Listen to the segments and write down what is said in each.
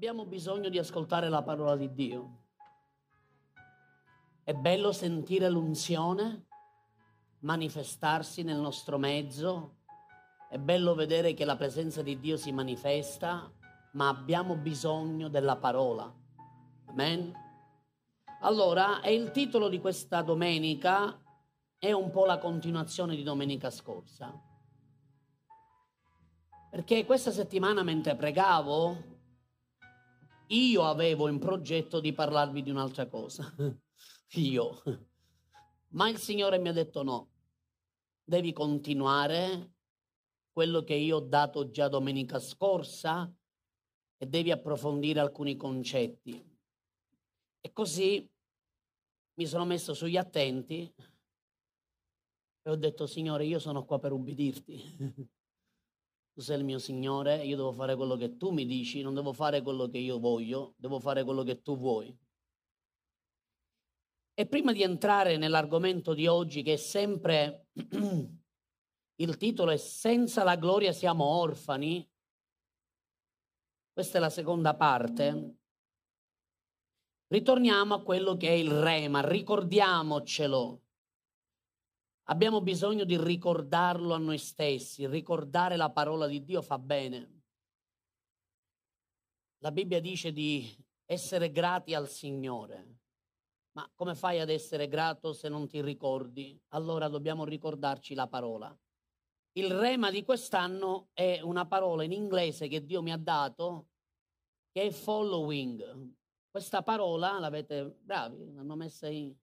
Abbiamo bisogno di ascoltare la parola di Dio. È bello sentire l'unzione manifestarsi nel nostro mezzo. È bello vedere che la presenza di Dio si manifesta, ma abbiamo bisogno della parola. Amen. Allora, è il titolo di questa domenica è un po' la continuazione di domenica scorsa. Perché questa settimana mentre pregavo, io avevo in progetto di parlarvi di un'altra cosa. io. Ma il Signore mi ha detto no, devi continuare quello che io ho dato già domenica scorsa e devi approfondire alcuni concetti. E così mi sono messo sugli attenti e ho detto, Signore, io sono qua per ubbidirti. tu sei il mio Signore, io devo fare quello che tu mi dici, non devo fare quello che io voglio, devo fare quello che tu vuoi. E prima di entrare nell'argomento di oggi, che è sempre il titolo è Senza la gloria siamo orfani, questa è la seconda parte, ritorniamo a quello che è il rema, ricordiamocelo. Abbiamo bisogno di ricordarlo a noi stessi, ricordare la parola di Dio fa bene. La Bibbia dice di essere grati al Signore. Ma come fai ad essere grato se non ti ricordi? Allora dobbiamo ricordarci la parola. Il rema di quest'anno è una parola in inglese che Dio mi ha dato, che è following. Questa parola l'avete, bravi, l'hanno messa in,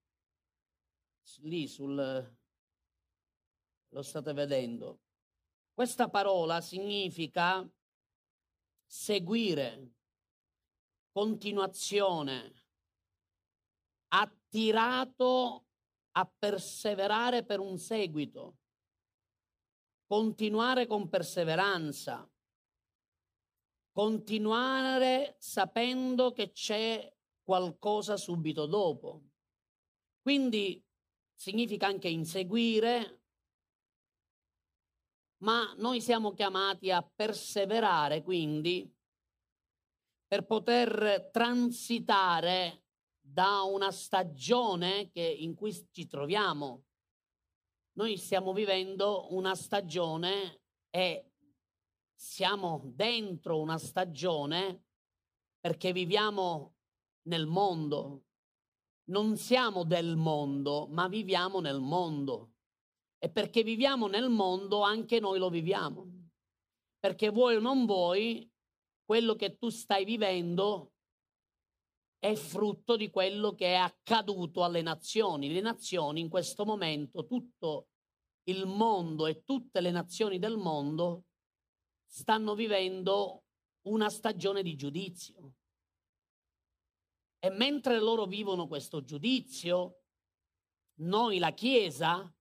lì sul, lo state vedendo. Questa parola significa seguire, continuazione, attirato a perseverare per un seguito, continuare con perseveranza, continuare sapendo che c'è qualcosa subito dopo. Quindi significa anche inseguire, ma noi siamo chiamati a perseverare quindi per poter transitare da una stagione in cui ci troviamo. Noi stiamo vivendo una stagione e siamo dentro una stagione perché viviamo nel mondo. Non siamo del mondo, ma viviamo nel mondo. E perché viviamo nel mondo, anche noi lo viviamo. Perché vuoi o non vuoi, quello che tu stai vivendo è frutto di quello che è accaduto alle nazioni. Le nazioni in questo momento, tutto il mondo e tutte le nazioni del mondo stanno vivendo una stagione di giudizio. E mentre loro vivono questo giudizio, noi, la Chiesa,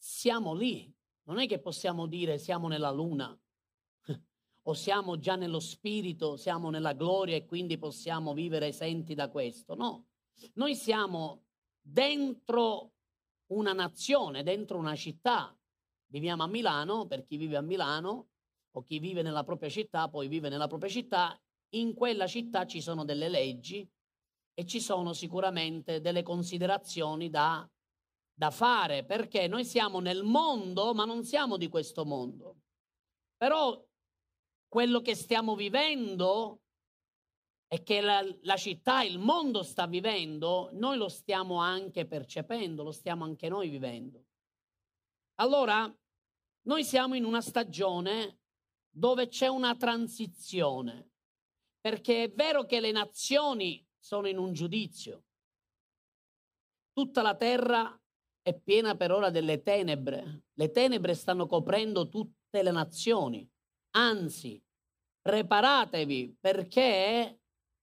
siamo lì. Non è che possiamo dire siamo nella luna o siamo già nello spirito, siamo nella gloria e quindi possiamo vivere esenti da questo. No, noi siamo dentro una nazione, dentro una città. Viviamo a Milano, per chi vive a Milano o chi vive nella propria città, poi vive nella propria città, in quella città ci sono delle leggi e ci sono sicuramente delle considerazioni da da fare perché noi siamo nel mondo, ma non siamo di questo mondo. Però quello che stiamo vivendo e che la, la, città, il mondo sta vivendo, noi lo stiamo anche percependo, lo stiamo anche noi vivendo. Allora, noi siamo in una stagione dove c'è una transizione, perché è vero che le nazioni sono in un giudizio. Tutta la terra è piena per ora delle tenebre. Le tenebre stanno coprendo tutte le nazioni. Anzi, preparatevi perché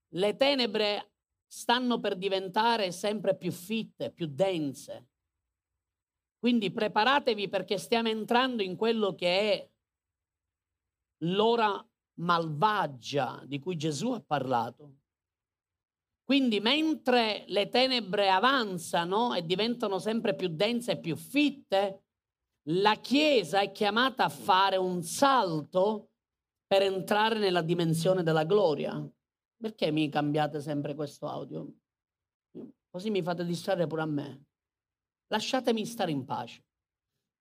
le tenebre stanno per diventare sempre più fitte, più dense. Quindi preparatevi perché stiamo entrando in quello che è l'ora malvagia di cui Gesù ha parlato. Quindi mentre le tenebre avanzano e diventano sempre più dense e più fitte, la Chiesa è chiamata a fare un salto per entrare nella dimensione della gloria. Perché mi cambiate sempre questo audio? Così mi fate distrarre pure a me. Lasciatemi stare in pace.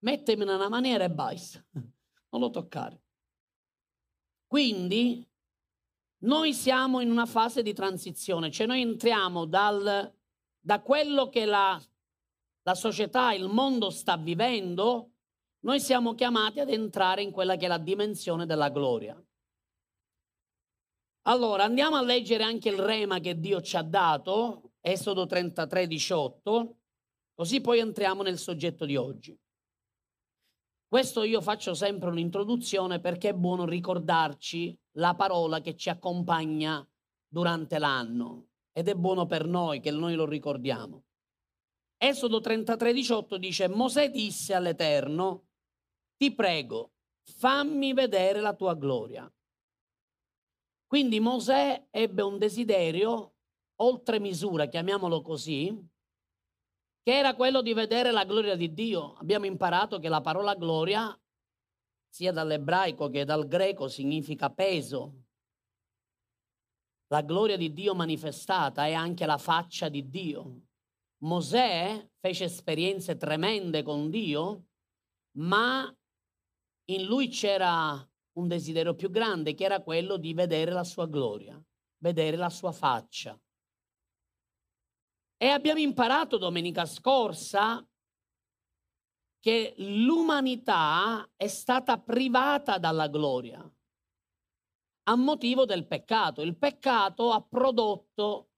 Mettemi nella maniera e basta. Non lo toccare. Quindi noi siamo in una fase di transizione, cioè noi entriamo dal, da quello che la, la società, il mondo sta vivendo, noi siamo chiamati ad entrare in quella che è la dimensione della gloria. Allora, andiamo a leggere anche il rema che Dio ci ha dato, Esodo 33, 18, così poi entriamo nel soggetto di oggi. Questo io faccio sempre un'introduzione perché è buono ricordarci la parola che ci accompagna durante l'anno ed è buono per noi che noi lo ricordiamo. Esodo 33, 18 dice, Mosè disse all'Eterno, ti prego, fammi vedere la tua gloria. Quindi Mosè ebbe un desiderio oltre misura, chiamiamolo così, che era quello di vedere la gloria di Dio. Abbiamo imparato che la parola gloria, sia dall'ebraico che dal greco, significa peso. La gloria di Dio manifestata è anche la faccia di Dio. Mosè fece esperienze tremende con Dio, ma in lui c'era un desiderio più grande che era quello di vedere la sua gloria, vedere la sua faccia. E abbiamo imparato domenica scorsa che l'umanità è stata privata dalla gloria a motivo del peccato. Il peccato ha prodotto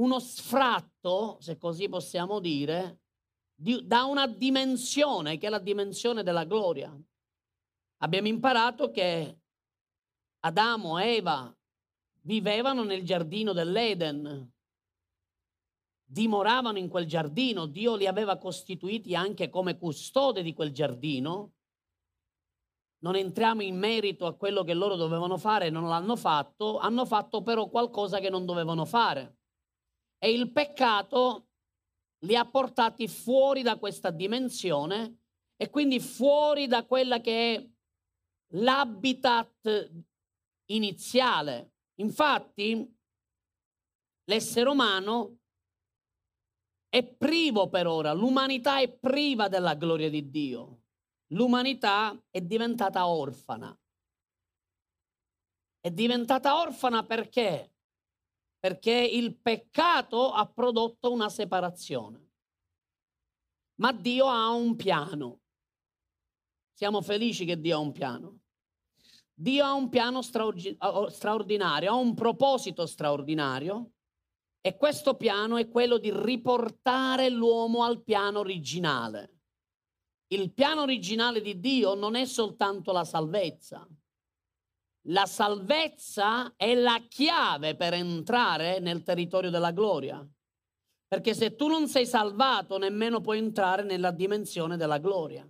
uno sfratto, se così possiamo dire, di, da una dimensione che è la dimensione della gloria. Abbiamo imparato che Adamo e Eva vivevano nel giardino dell'Eden, dimoravano in quel giardino, Dio li aveva costituiti anche come custode di quel giardino. Non entriamo in merito a quello che loro dovevano fare, non l'hanno fatto, hanno fatto però qualcosa che non dovevano fare. E il peccato li ha portati fuori da questa dimensione e quindi fuori da quella che è l'habitat iniziale. Infatti, l'essere umano è privo per ora, l'umanità è priva della gloria di Dio. L'umanità è diventata orfana. È diventata orfana perché? Perché il peccato ha prodotto una separazione. Ma Dio ha un piano. Siamo felici che Dio ha un piano. Dio ha un piano straordinario, ha un proposito straordinario e questo piano è quello di riportare l'uomo al piano originale. Il piano originale di Dio non è soltanto la salvezza. La salvezza è la chiave per entrare nel territorio della gloria. Perché se tu non sei salvato, nemmeno puoi entrare nella dimensione della gloria.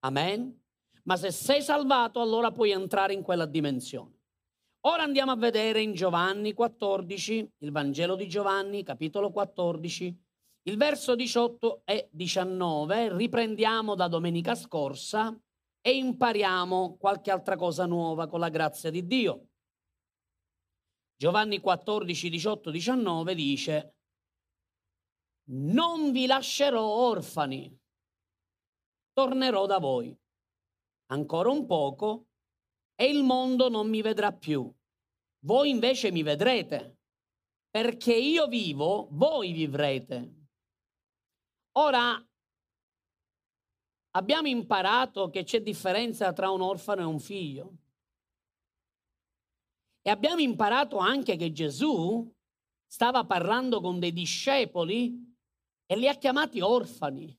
Amen. Ma se sei salvato, allora puoi entrare in quella dimensione. Ora andiamo a vedere in Giovanni 14, il Vangelo di Giovanni, capitolo 14, il verso 18 e 19. Riprendiamo da domenica scorsa e impariamo qualche altra cosa nuova con la grazia di Dio. Giovanni 14, 18, 19 dice, non vi lascerò orfani, tornerò da voi ancora un poco e il mondo non mi vedrà più. Voi invece mi vedrete, perché io vivo, voi vivrete. Ora, abbiamo imparato che c'è differenza tra un orfano e un figlio. E abbiamo imparato anche che Gesù stava parlando con dei discepoli e li ha chiamati orfani.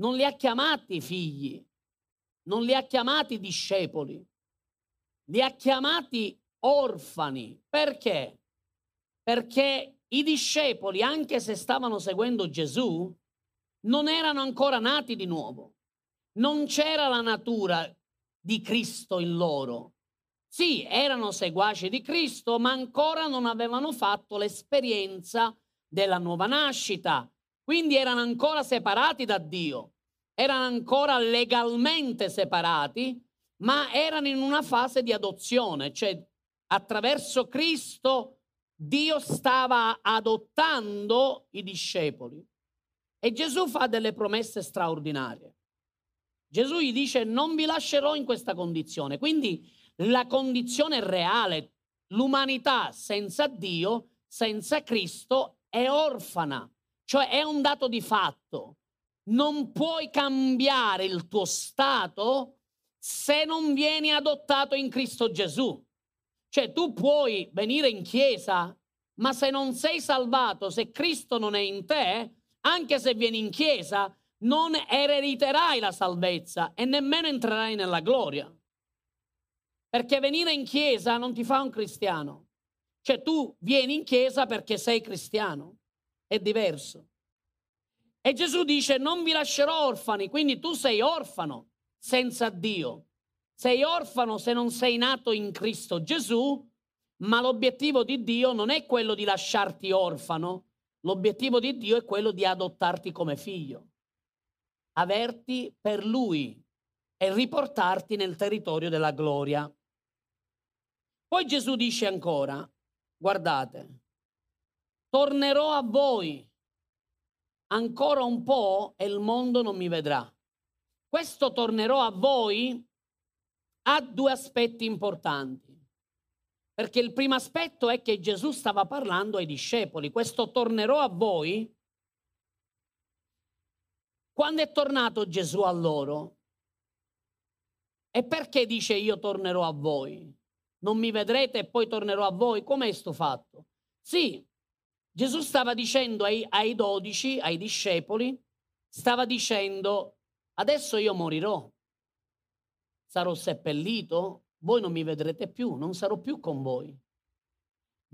Non li ha chiamati figli non li ha chiamati discepoli, li ha chiamati orfani. Perché? Perché i discepoli, anche se stavano seguendo Gesù, non erano ancora nati di nuovo. Non c'era la natura di Cristo in loro. Sì, erano seguaci di Cristo, ma ancora non avevano fatto l'esperienza della nuova nascita. Quindi erano ancora separati da Dio erano ancora legalmente separati, ma erano in una fase di adozione, cioè attraverso Cristo Dio stava adottando i discepoli e Gesù fa delle promesse straordinarie. Gesù gli dice non vi lascerò in questa condizione. Quindi la condizione reale, l'umanità senza Dio, senza Cristo, è orfana, cioè è un dato di fatto. Non puoi cambiare il tuo stato se non vieni adottato in Cristo Gesù. Cioè tu puoi venire in chiesa, ma se non sei salvato, se Cristo non è in te, anche se vieni in chiesa, non erediterai la salvezza e nemmeno entrerai nella gloria. Perché venire in chiesa non ti fa un cristiano. Cioè tu vieni in chiesa perché sei cristiano. È diverso. E Gesù dice non vi lascerò orfani, quindi tu sei orfano senza Dio. Sei orfano se non sei nato in Cristo Gesù, ma l'obiettivo di Dio non è quello di lasciarti orfano, l'obiettivo di Dio è quello di adottarti come figlio averti per lui e riportarti nel territorio della gloria. Poi Gesù dice ancora, guardate, tornerò a voi ancora un po' e il mondo non mi vedrà. Questo tornerò a voi ha due aspetti importanti. Perché il primo aspetto è che Gesù stava parlando ai discepoli. Questo tornerò a voi quando è tornato Gesù a loro, e perché dice io tornerò a voi? Non mi vedrete e poi tornerò a voi? Com'è sto fatto? Sì, Gesù stava dicendo ai, ai dodici, ai discepoli, stava dicendo, adesso io morirò, sarò seppellito, voi non mi vedrete più, non sarò più con voi.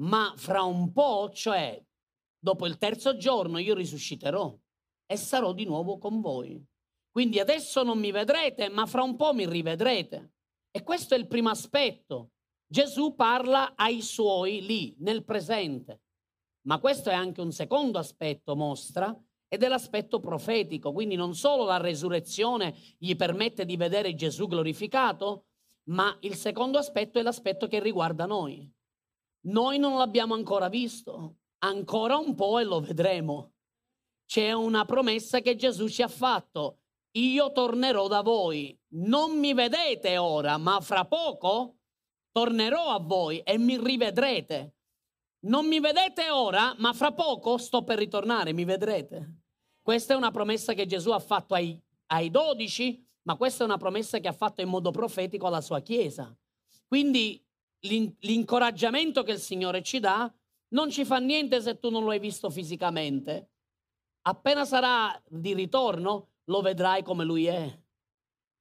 Ma fra un po', cioè dopo il terzo giorno, io risusciterò e sarò di nuovo con voi. Quindi adesso non mi vedrete, ma fra un po' mi rivedrete. E questo è il primo aspetto. Gesù parla ai suoi lì, nel presente. Ma questo è anche un secondo aspetto, mostra, ed è l'aspetto profetico. Quindi non solo la resurrezione gli permette di vedere Gesù glorificato, ma il secondo aspetto è l'aspetto che riguarda noi. Noi non l'abbiamo ancora visto, ancora un po' e lo vedremo c'è una promessa che Gesù ci ha fatto. Io tornerò da voi. Non mi vedete ora, ma fra poco tornerò a voi e mi rivedrete. Non mi vedete ora, ma fra poco sto per ritornare, mi vedrete. Questa è una promessa che Gesù ha fatto ai, ai dodici, ma questa è una promessa che ha fatto in modo profetico alla sua Chiesa. Quindi l'incoraggiamento che il Signore ci dà non ci fa niente se tu non lo hai visto fisicamente, appena sarà di ritorno, lo vedrai come lui è.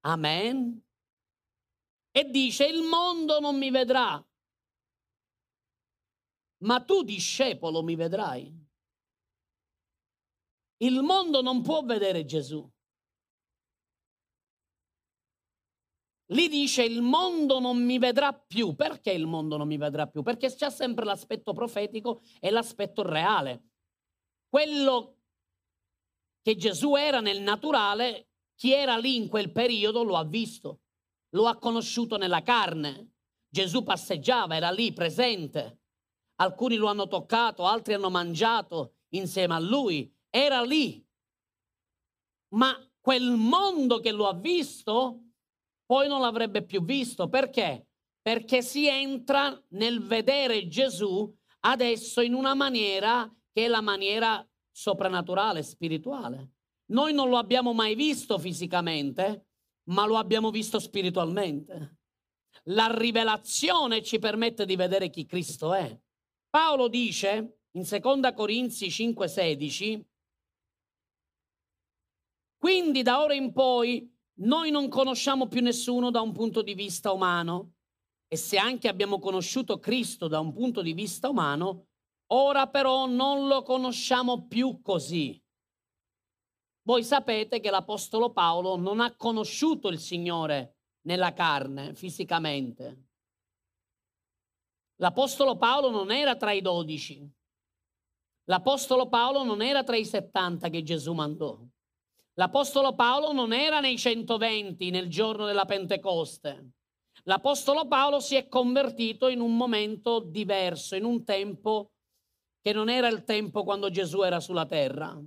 Amen. E dice, il mondo non mi vedrà, ma tu discepolo mi vedrai. Il mondo non può vedere Gesù. Lì dice il mondo non mi vedrà più. Perché il mondo non mi vedrà più? Perché c'è sempre l'aspetto profetico e l'aspetto reale. Quello che Gesù era nel naturale, chi era lì in quel periodo lo ha visto, lo ha conosciuto nella carne. Gesù passeggiava, era lì presente. Alcuni lo hanno toccato, altri hanno mangiato insieme a lui. Era lì. Ma quel mondo che lo ha visto, poi non l'avrebbe più visto. Perché? Perché si entra nel vedere Gesù adesso in una maniera che è la maniera soprannaturale, spirituale. Noi non lo abbiamo mai visto fisicamente, ma lo abbiamo visto spiritualmente. La rivelazione ci permette di vedere chi Cristo è. Paolo dice in 2 Corinzi 5:16, quindi da ora in poi noi non conosciamo più nessuno da un punto di vista umano e se anche abbiamo conosciuto Cristo da un punto di vista umano, Ora però non lo conosciamo più così. Voi sapete che l'Apostolo Paolo non ha conosciuto il Signore nella carne, fisicamente. L'Apostolo Paolo non era tra i dodici. L'Apostolo Paolo non era tra i 70 che Gesù mandò. L'Apostolo Paolo non era nei 120 nel giorno della Pentecoste. L'Apostolo Paolo si è convertito in un momento diverso, in un tempo che non era il tempo quando Gesù era sulla terra.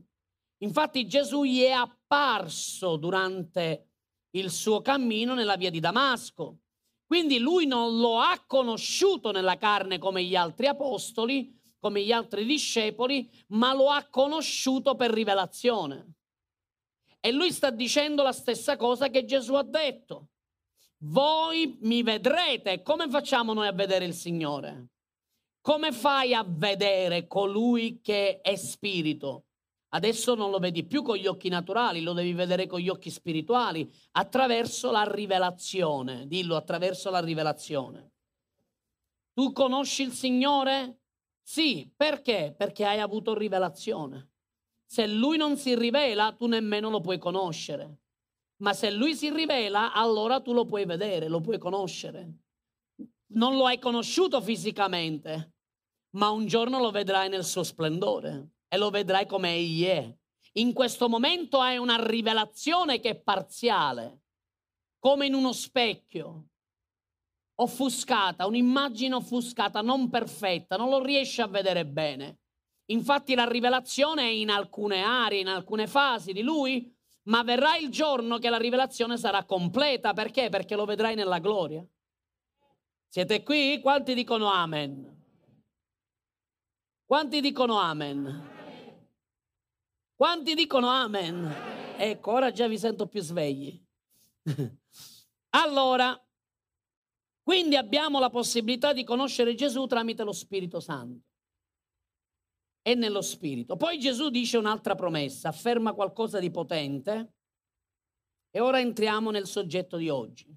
Infatti Gesù gli è apparso durante il suo cammino nella via di Damasco. Quindi lui non lo ha conosciuto nella carne come gli altri apostoli, come gli altri discepoli, ma lo ha conosciuto per rivelazione. E lui sta dicendo la stessa cosa che Gesù ha detto. Voi mi vedrete. Come facciamo noi a vedere il Signore? Come fai a vedere colui che è spirito? Adesso non lo vedi più con gli occhi naturali, lo devi vedere con gli occhi spirituali, attraverso la rivelazione. Dillo, attraverso la rivelazione. Tu conosci il Signore? Sì, perché? Perché hai avuto rivelazione. Se Lui non si rivela, tu nemmeno lo puoi conoscere. Ma se Lui si rivela, allora tu lo puoi vedere, lo puoi conoscere. Non lo hai conosciuto fisicamente, ma un giorno lo vedrai nel suo splendore e lo vedrai come egli è. In questo momento hai una rivelazione che è parziale, come in uno specchio, offuscata, un'immagine offuscata, non perfetta, non lo riesci a vedere bene. Infatti la rivelazione è in alcune aree, in alcune fasi di lui, ma verrà il giorno che la rivelazione sarà completa. Perché? Perché lo vedrai nella gloria. Siete qui? Quanti dicono amen? Quanti dicono amen? Quanti dicono amen? Ecco, ora già vi sento più svegli. allora, quindi abbiamo la possibilità di conoscere Gesù tramite lo Spirito Santo e nello Spirito. Poi Gesù dice un'altra promessa, afferma qualcosa di potente e ora entriamo nel soggetto di oggi.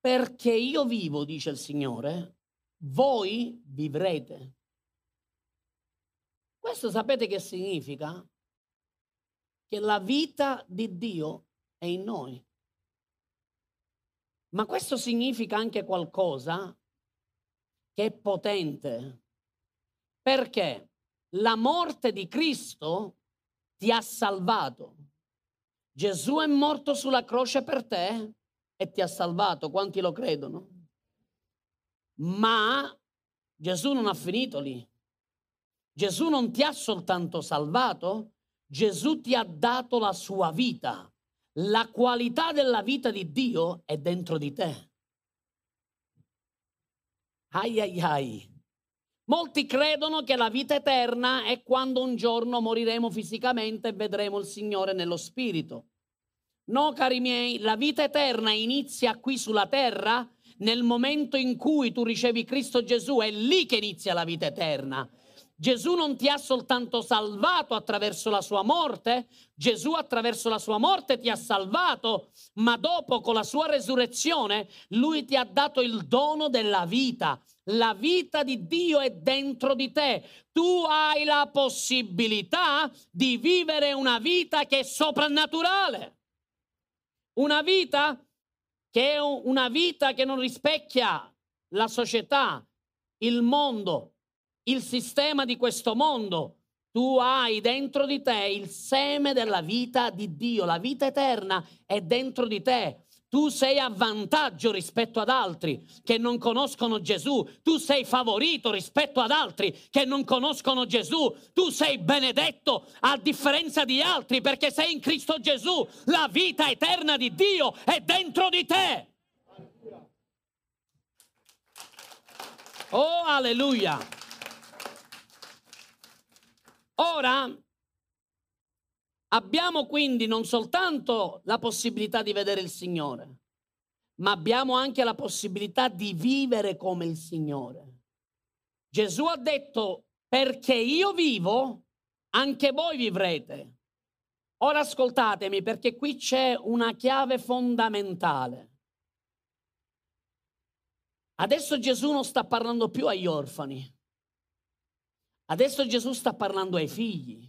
Perché io vivo, dice il Signore, voi vivrete. Questo sapete che significa? Che la vita di Dio è in noi. Ma questo significa anche qualcosa che è potente. Perché la morte di Cristo ti ha salvato. Gesù è morto sulla croce per te e ti ha salvato. Quanti lo credono? Ma Gesù non ha finito lì. Gesù non ti ha soltanto salvato, Gesù ti ha dato la sua vita. La qualità della vita di Dio è dentro di te. Ai ai ai. Molti credono che la vita eterna è quando un giorno moriremo fisicamente e vedremo il Signore nello spirito. No, cari miei, la vita eterna inizia qui sulla terra nel momento in cui tu ricevi Cristo Gesù, è lì che inizia la vita eterna. Gesù non ti ha soltanto salvato attraverso la sua morte, Gesù attraverso la sua morte ti ha salvato, ma dopo con la sua resurrezione lui ti ha dato il dono della vita. La vita di Dio è dentro di te. Tu hai la possibilità di vivere una vita che è soprannaturale. Una vita che è una vita che non rispecchia la società, il mondo, il sistema di questo mondo. Tu hai dentro di te il seme della vita di Dio, la vita eterna è dentro di te. Tu sei a vantaggio rispetto ad altri che non conoscono Gesù. Tu sei favorito rispetto ad altri che non conoscono Gesù. Tu sei benedetto a differenza di altri perché sei in Cristo Gesù. La vita eterna di Dio è dentro di te. Oh, alleluia. Ora abbiamo quindi non soltanto la possibilità di vedere il Signore, ma abbiamo anche la possibilità di vivere come il Signore. Gesù ha detto, perché io vivo, anche voi vivrete. Ora ascoltatemi perché qui c'è una chiave fondamentale. Adesso Gesù non sta parlando più agli orfani. Adesso Gesù sta parlando ai figli.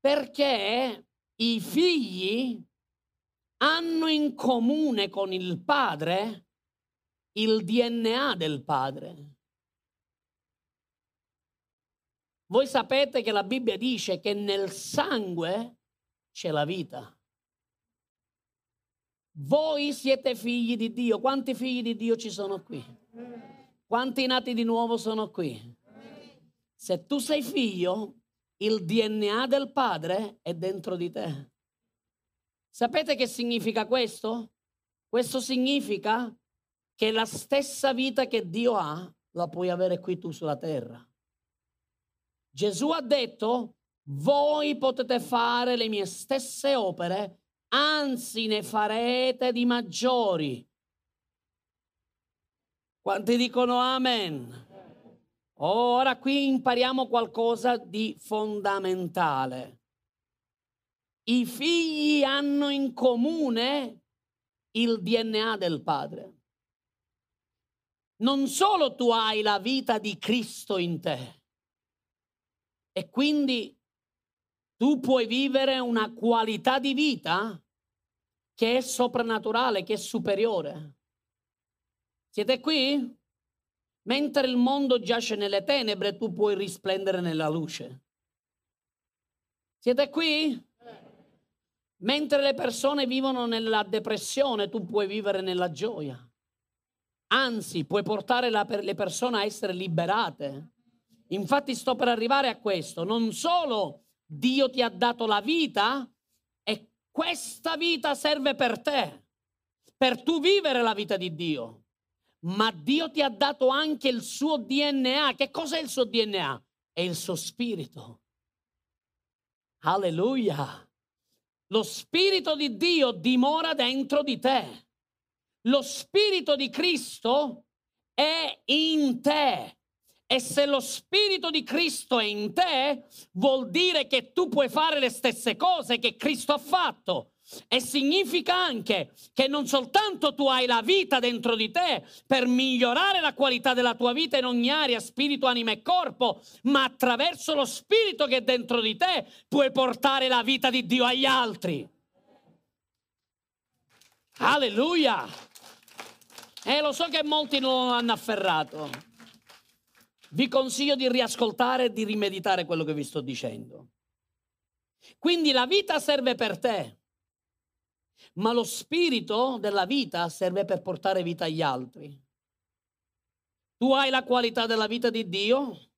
Perché i figli hanno in comune con il padre il DNA del padre. Voi sapete che la Bibbia dice che nel sangue c'è la vita. Voi siete figli di Dio. Quanti figli di Dio ci sono qui? Quanti nati di nuovo sono qui? Se tu sei figlio, il DNA del padre è dentro di te. Sapete che significa questo? Questo significa che la stessa vita che Dio ha la puoi avere qui tu sulla terra. Gesù ha detto, voi potete fare le mie stesse opere, anzi ne farete di maggiori. Quanti dicono amen? Ora qui impariamo qualcosa di fondamentale. I figli hanno in comune il DNA del padre. Non solo tu hai la vita di Cristo in te e quindi tu puoi vivere una qualità di vita che è soprannaturale, che è superiore. Siete qui? Mentre il mondo giace nelle tenebre, tu puoi risplendere nella luce. Siete qui? Mentre le persone vivono nella depressione, tu puoi vivere nella gioia. Anzi, puoi portare la, le persone a essere liberate. Infatti sto per arrivare a questo. Non solo Dio ti ha dato la vita e questa vita serve per te, per tu vivere la vita di Dio ma Dio ti ha dato anche il suo DNA. Che cos'è il suo DNA? È il suo spirito. Alleluia. Lo spirito di Dio dimora dentro di te. Lo spirito di Cristo è in te. E se lo spirito di Cristo è in te, vuol dire che tu puoi fare le stesse cose che Cristo ha fatto. E significa anche che non soltanto tu hai la vita dentro di te per migliorare la qualità della tua vita in ogni area, spirito, anima e corpo, ma attraverso lo spirito che è dentro di te puoi portare la vita di Dio agli altri. Alleluia! E eh, lo so che molti non hanno afferrato. Vi consiglio di riascoltare e di rimeditare quello che vi sto dicendo. Quindi la vita serve per te ma lo spirito della vita serve per portare vita agli altri. Tu hai la qualità della vita di Dio,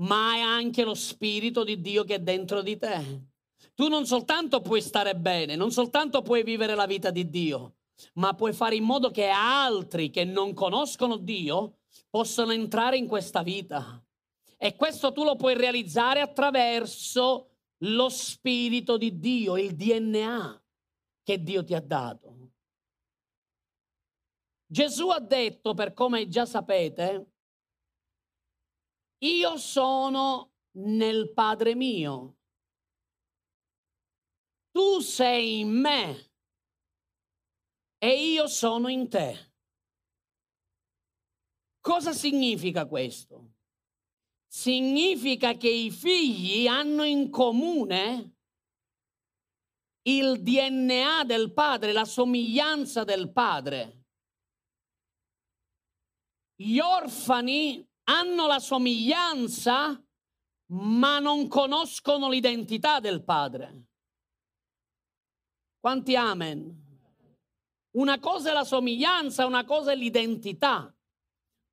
ma hai anche lo spirito di Dio che è dentro di te. Tu non soltanto puoi stare bene, non soltanto puoi vivere la vita di Dio, ma puoi fare in modo che altri che non conoscono Dio possano entrare in questa vita. E questo tu lo puoi realizzare attraverso lo spirito di Dio, il DNA che Dio ti ha dato. Gesù ha detto, per come già sapete, io sono nel Padre mio, tu sei in me e io sono in te. Cosa significa questo? Significa che i figli hanno in comune il DNA del padre, la somiglianza del padre. Gli orfani hanno la somiglianza, ma non conoscono l'identità del padre. Quanti amen? Una cosa è la somiglianza, una cosa è l'identità.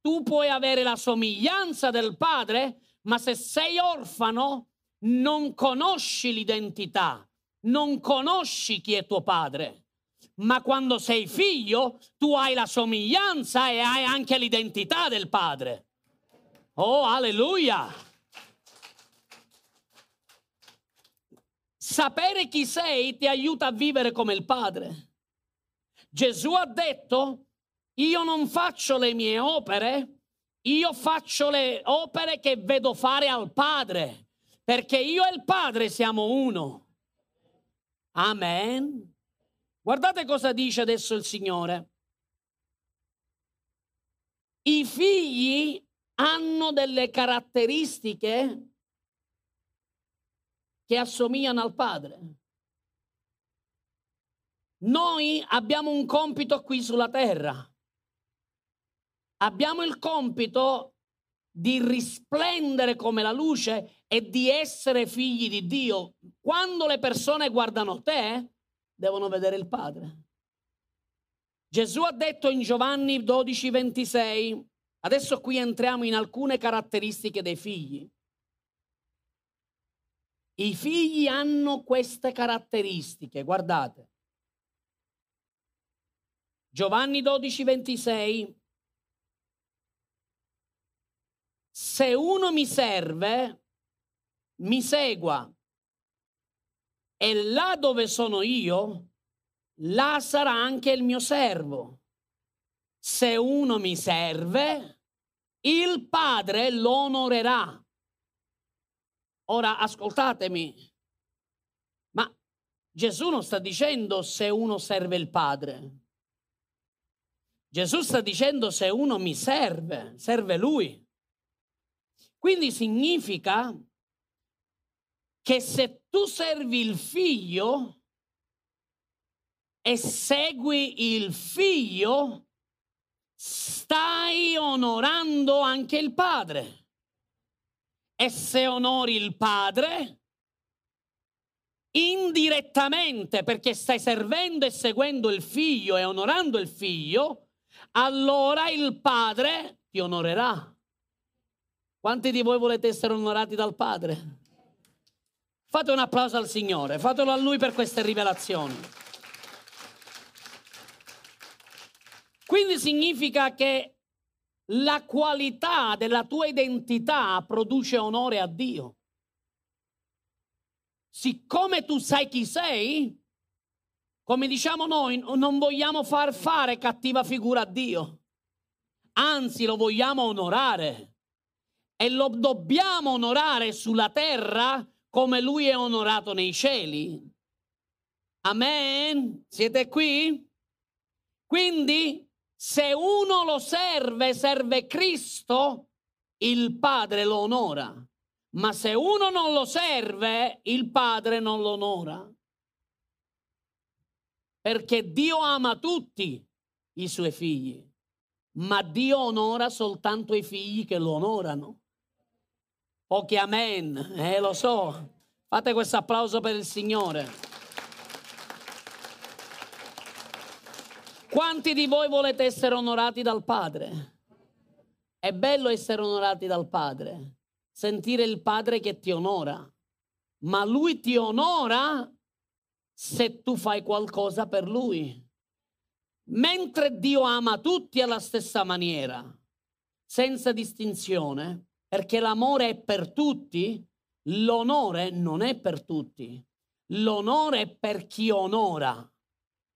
Tu puoi avere la somiglianza del padre, ma se sei orfano non conosci l'identità non conosci chi è tuo padre, ma quando sei figlio tu hai la somiglianza e hai anche l'identità del padre. Oh, alleluia! Sapere chi sei ti aiuta a vivere come il padre. Gesù ha detto, io non faccio le mie opere, io faccio le opere che vedo fare al padre, perché io e il padre siamo uno. Amen. Guardate cosa dice adesso il Signore. I figli hanno delle caratteristiche che assomigliano al padre. Noi abbiamo un compito qui sulla terra. Abbiamo il compito di risplendere come la luce e di essere figli di Dio. Quando le persone guardano te, devono vedere il Padre. Gesù ha detto in Giovanni 12, 26, adesso qui entriamo in alcune caratteristiche dei figli. I figli hanno queste caratteristiche, guardate. Giovanni 12, 26. Se uno mi serve, mi segua. E là dove sono io, là sarà anche il mio servo. Se uno mi serve, il Padre lo onorerà. Ora ascoltatemi, ma Gesù non sta dicendo se uno serve il Padre. Gesù sta dicendo se uno mi serve, serve Lui. Quindi significa che se tu servi il figlio e segui il figlio, stai onorando anche il padre. E se onori il padre, indirettamente, perché stai servendo e seguendo il figlio e onorando il figlio, allora il padre ti onorerà. Quanti di voi volete essere onorati dal padre? Fate un applauso al Signore, fatelo a Lui per queste rivelazioni. Quindi significa che la qualità della tua identità produce onore a Dio. Siccome tu sai chi sei, come diciamo noi, non vogliamo far fare cattiva figura a Dio. Anzi, lo vogliamo onorare. E lo dobbiamo onorare sulla terra come Lui è onorato nei cieli. Amen? Siete qui? Quindi se uno lo serve, serve Cristo, il Padre lo onora. Ma se uno non lo serve, il Padre non lo onora. Perché Dio ama tutti i suoi figli, ma Dio onora soltanto i figli che lo onorano. Pochi amen, eh, lo so. Fate questo applauso per il Signore. Quanti di voi volete essere onorati dal Padre? È bello essere onorati dal Padre, sentire il Padre che ti onora, ma Lui ti onora se tu fai qualcosa per Lui. Mentre Dio ama tutti alla stessa maniera, senza distinzione, perché l'amore è per tutti, l'onore non è per tutti. L'onore è per chi onora.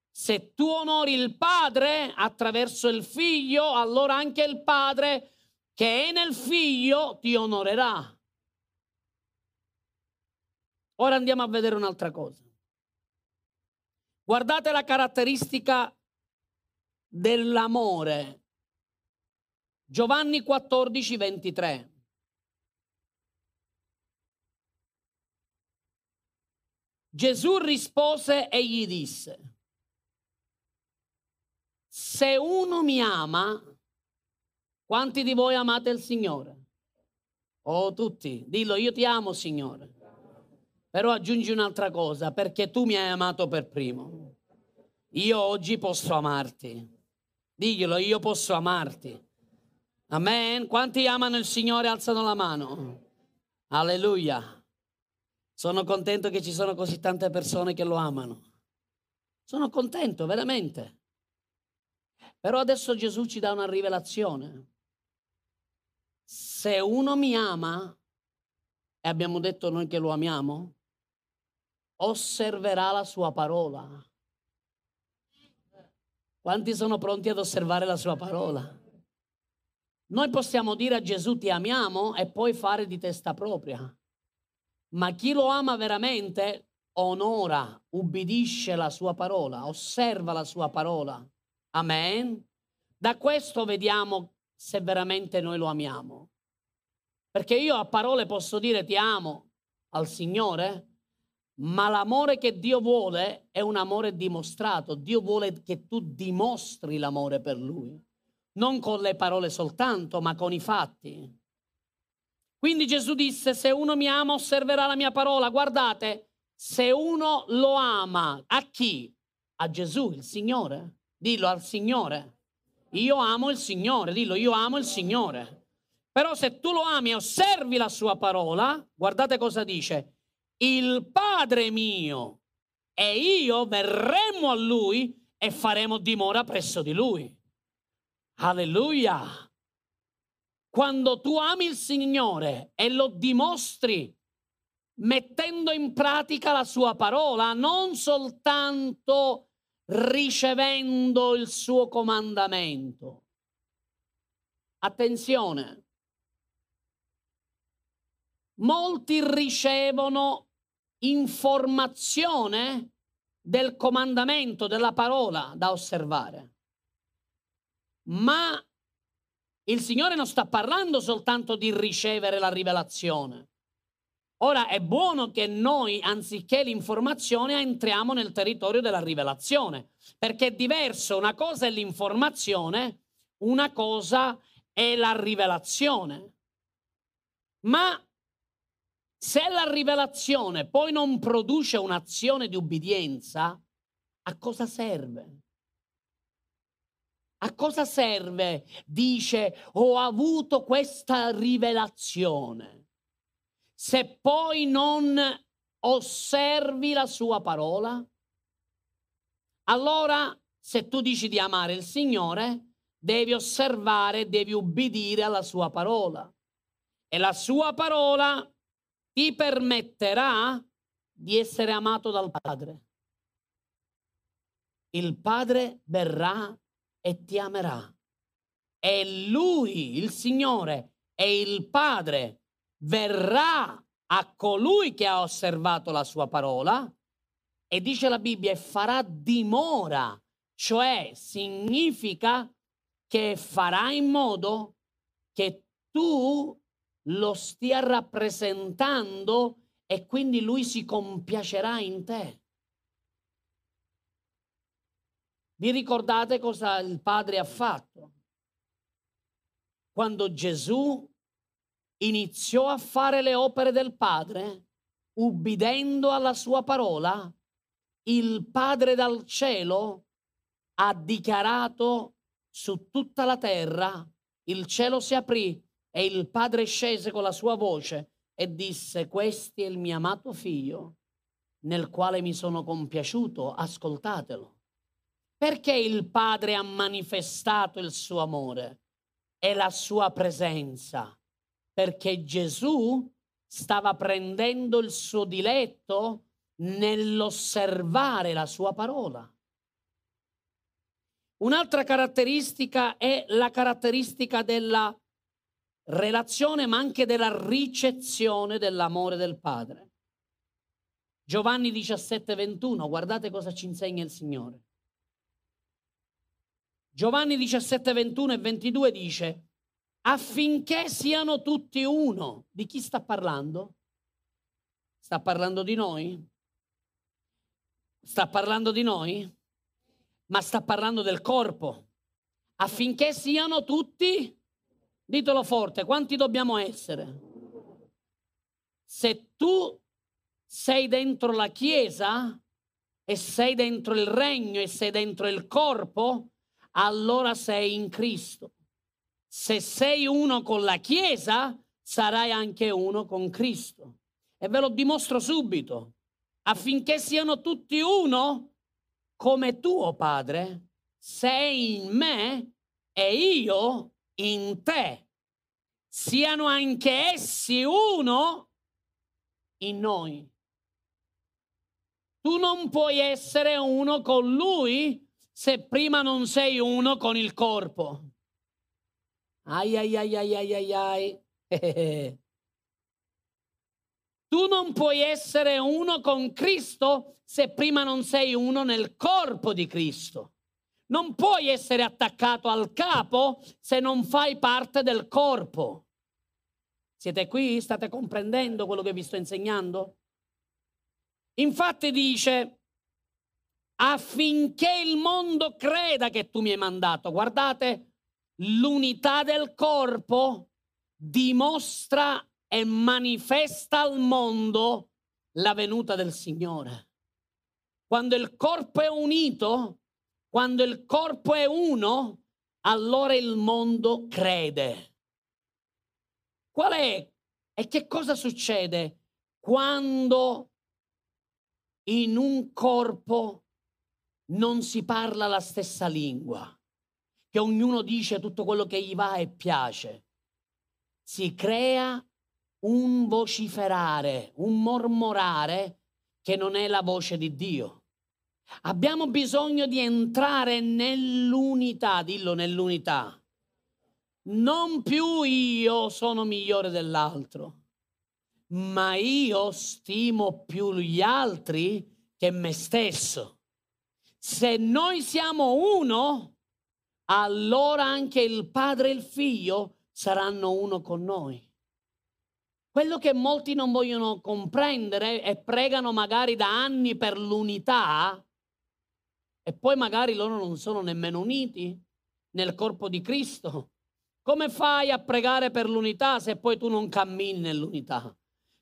Se tu onori il Padre attraverso il Figlio, allora anche il Padre che è nel Figlio ti onorerà. Ora andiamo a vedere un'altra cosa. Guardate la caratteristica dell'amore. Giovanni 14, 23. Gesù rispose e gli disse, se uno mi ama, quanti di voi amate il Signore? Oh, tutti. Dillo, io ti amo, Signore. Però aggiungi un'altra cosa, perché tu mi hai amato per primo. Io oggi posso amarti. Diglielo, io posso amarti. Amen. Quanti amano il Signore alzano la mano. Alleluia. Sono contento che ci sono così tante persone che lo amano. Sono contento, veramente. Però adesso Gesù ci dà una rivelazione. Se uno mi ama, e abbiamo detto noi che lo amiamo, osserverà la sua parola. Quanti sono pronti ad osservare la sua parola? Noi possiamo dire a Gesù ti amiamo e poi fare di testa propria. Ma chi lo ama veramente onora, ubbidisce la sua parola, osserva la sua parola. Amen. Da questo vediamo se veramente noi lo amiamo. Perché io a parole posso dire ti amo al Signore, ma l'amore che Dio vuole è un amore dimostrato. Dio vuole che tu dimostri l'amore per Lui, non con le parole soltanto, ma con i fatti. Quindi Gesù disse, se uno mi ama osserverà la mia parola. Guardate, se uno lo ama, a chi? A Gesù, il Signore. Dillo al Signore. Io amo il Signore, dillo, io amo il Signore. Però se tu lo ami e osservi la sua parola, guardate cosa dice. Il Padre mio e io verremo a Lui e faremo dimora presso di Lui. Alleluia. Quando tu ami il Signore e lo dimostri mettendo in pratica la sua parola, non soltanto ricevendo il suo comandamento. Attenzione, molti ricevono informazione del comandamento, della parola da osservare. Ma il Signore non sta parlando soltanto di ricevere la rivelazione. Ora è buono che noi, anziché l'informazione, entriamo nel territorio della rivelazione, perché è diverso, una cosa è l'informazione, una cosa è la rivelazione. Ma se la rivelazione poi non produce un'azione di ubbidienza, a cosa serve? A cosa serve? Dice, ho avuto questa rivelazione se poi non osservi la sua parola? Allora, se tu dici di amare il Signore, devi osservare, devi ubbidire alla sua parola. E la sua parola ti permetterà di essere amato dal Padre. Il Padre verrà e ti amerà. E Lui, il Signore, e il Padre verrà a colui che ha osservato la sua parola e dice la Bibbia e farà dimora, cioè significa che farà in modo che tu lo stia rappresentando e quindi lui si compiacerà in te. Vi ricordate cosa il Padre ha fatto? Quando Gesù iniziò a fare le opere del Padre, ubbidendo alla sua parola, il Padre dal cielo ha dichiarato su tutta la terra, il cielo si aprì e il Padre scese con la sua voce e disse, questo è il mio amato figlio, nel quale mi sono compiaciuto, ascoltatelo. Perché il Padre ha manifestato il suo amore e la sua presenza? perché Gesù stava prendendo il suo diletto nell'osservare la sua parola. Un'altra caratteristica è la caratteristica della relazione, ma anche della ricezione dell'amore del Padre. Giovanni 17, 21, guardate cosa ci insegna il Signore. Giovanni 17, 21 e 22 dice, affinché siano tutti uno. Di chi sta parlando? Sta parlando di noi? Sta parlando di noi? Ma sta parlando del corpo. Affinché siano tutti, ditelo forte, quanti dobbiamo essere? Se tu sei dentro la Chiesa e sei dentro il regno e sei dentro il corpo, allora sei in Cristo. Se sei uno con la Chiesa, sarai anche uno con Cristo. E ve lo dimostro subito, affinché siano tutti uno, come tuo Padre, sei in me e io in te. Siano anche essi uno in noi. Tu non puoi essere uno con lui se prima non sei uno con il corpo. Ai ai ai ai ai ai ai. Tu non puoi essere uno con Cristo se prima non sei uno nel corpo di Cristo. Non puoi essere attaccato al capo se non fai parte del corpo. Siete qui? State comprendendo quello che vi sto insegnando? Infatti dice, affinché il mondo creda che tu mi hai mandato. Guardate, l'unità del corpo dimostra e manifesta al mondo la venuta del Signore. Quando il corpo è unito, Quando il corpo è uno, allora il mondo crede. Qual è? E che cosa succede quando in un corpo non si parla la stessa lingua? Che ognuno dice tutto quello che gli va e piace. Si crea un vociferare, un mormorare che non è la voce di Dio. Abbiamo bisogno di entrare nell'unità, dillo nell'unità. Non più io sono migliore dell'altro, ma io stimo più gli altri che me stesso. Se noi siamo uno, allora anche il padre e il figlio saranno uno con noi. Quello che molti non vogliono comprendere e pregano magari da anni per l'unità e poi magari loro non sono nemmeno uniti nel corpo di Cristo. Come fai a pregare per l'unità se poi tu non cammini nell'unità?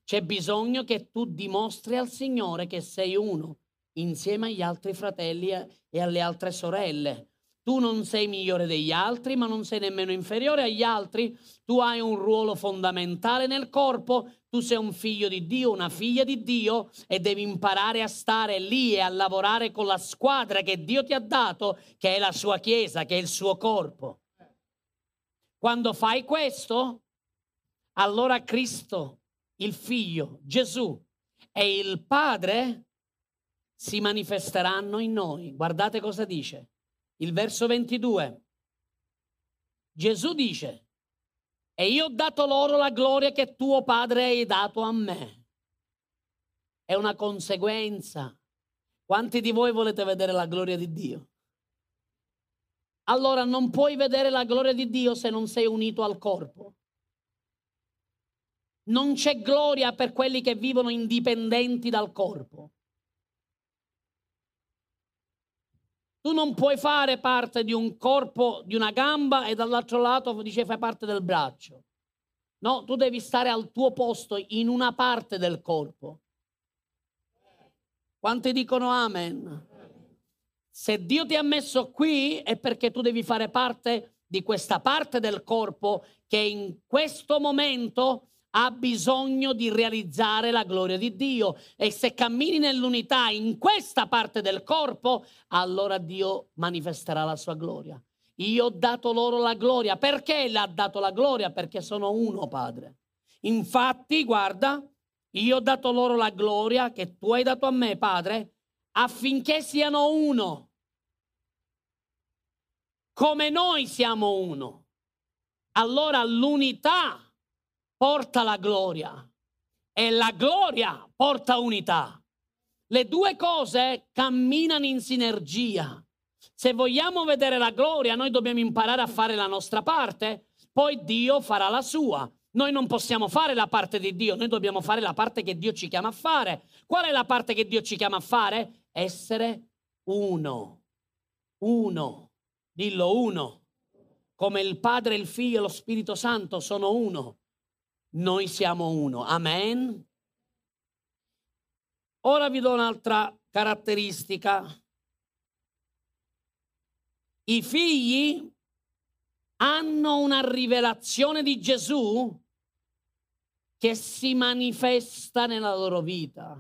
C'è bisogno che tu dimostri al Signore che sei uno insieme agli altri fratelli e alle altre sorelle. Tu non sei migliore degli altri, ma non sei nemmeno inferiore agli altri. Tu hai un ruolo fondamentale nel corpo. Tu sei un figlio di Dio, una figlia di Dio e devi imparare a stare lì e a lavorare con la squadra che Dio ti ha dato, che è la sua chiesa, che è il suo corpo. Quando fai questo, allora Cristo, il figlio, Gesù e il Padre si manifesteranno in noi. Guardate cosa dice il verso 22. Gesù dice, e io ho dato loro la gloria che tuo Padre hai dato a me. È una conseguenza. Quanti di voi volete vedere la gloria di Dio? Allora non puoi vedere la gloria di Dio se non sei unito al corpo. Non c'è gloria per quelli che vivono indipendenti dal corpo. Tu non puoi fare parte di un corpo, di una gamba e dall'altro lato dice fai parte del braccio. No, tu devi stare al tuo posto in una parte del corpo. Quanti dicono amen? Se Dio ti ha messo qui è perché tu devi fare parte di questa parte del corpo che in questo momento ha bisogno di realizzare la gloria di Dio e se cammini nell'unità in questa parte del corpo, allora Dio manifesterà la sua gloria. Io ho dato loro la gloria. Perché le ha dato la gloria? Perché sono uno, Padre. Infatti, guarda, io ho dato loro la gloria che tu hai dato a me, Padre, affinché siano uno. Come noi siamo uno. Allora l'unità porta la gloria e la gloria porta unità. Le due cose camminano in sinergia. Se vogliamo vedere la gloria, noi dobbiamo imparare a fare la nostra parte, poi Dio farà la sua. Noi non possiamo fare la parte di Dio, noi dobbiamo fare la parte che Dio ci chiama a fare. Qual è la parte che Dio ci chiama a fare? Essere uno. Uno. Dillo uno. Come il Padre, il Figlio e lo Spirito Santo sono uno noi siamo uno. Amen. Ora vi do un'altra caratteristica. I figli hanno una rivelazione di Gesù che si manifesta nella loro vita.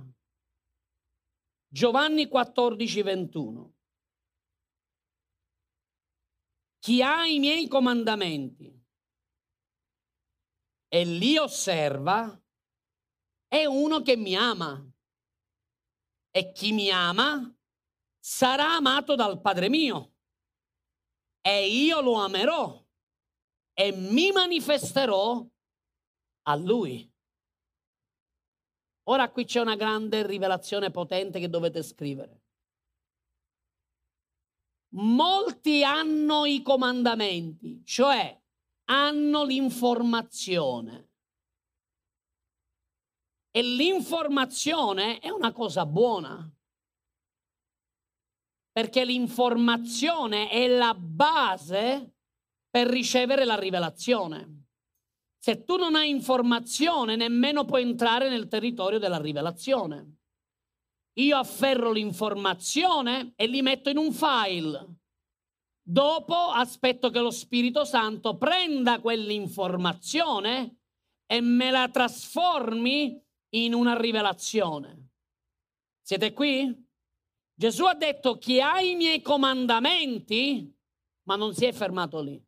Giovanni 14, 21. Chi ha i miei comandamenti e li osserva è uno che mi ama. E chi mi ama sarà amato dal Padre mio. E io lo amerò e mi manifesterò a lui. Ora qui c'è una grande rivelazione potente che dovete scrivere. Molti hanno i comandamenti, cioè hanno l'informazione. E l'informazione è una cosa buona, perché l'informazione è la base per ricevere la rivelazione. Se tu non hai informazione, nemmeno puoi entrare nel territorio della rivelazione. io afferro l'informazione e li metto in un file. Dopo aspetto che lo Spirito Santo prenda quell'informazione e me la trasformi in una rivelazione. Siete qui? Gesù ha detto chi ha i miei comandamenti, ma non si è fermato lì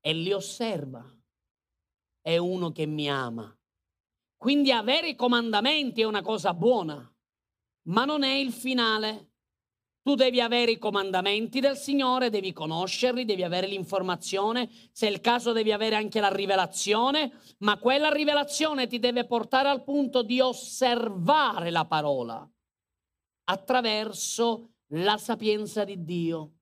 e li osserva, è uno che mi ama. Quindi avere i comandamenti è una cosa buona, ma non è il finale. Tu devi avere i comandamenti del Signore, devi conoscerli, devi avere l'informazione, se è il caso devi avere anche la rivelazione, ma quella rivelazione ti deve portare al punto di osservare la parola attraverso la sapienza di Dio.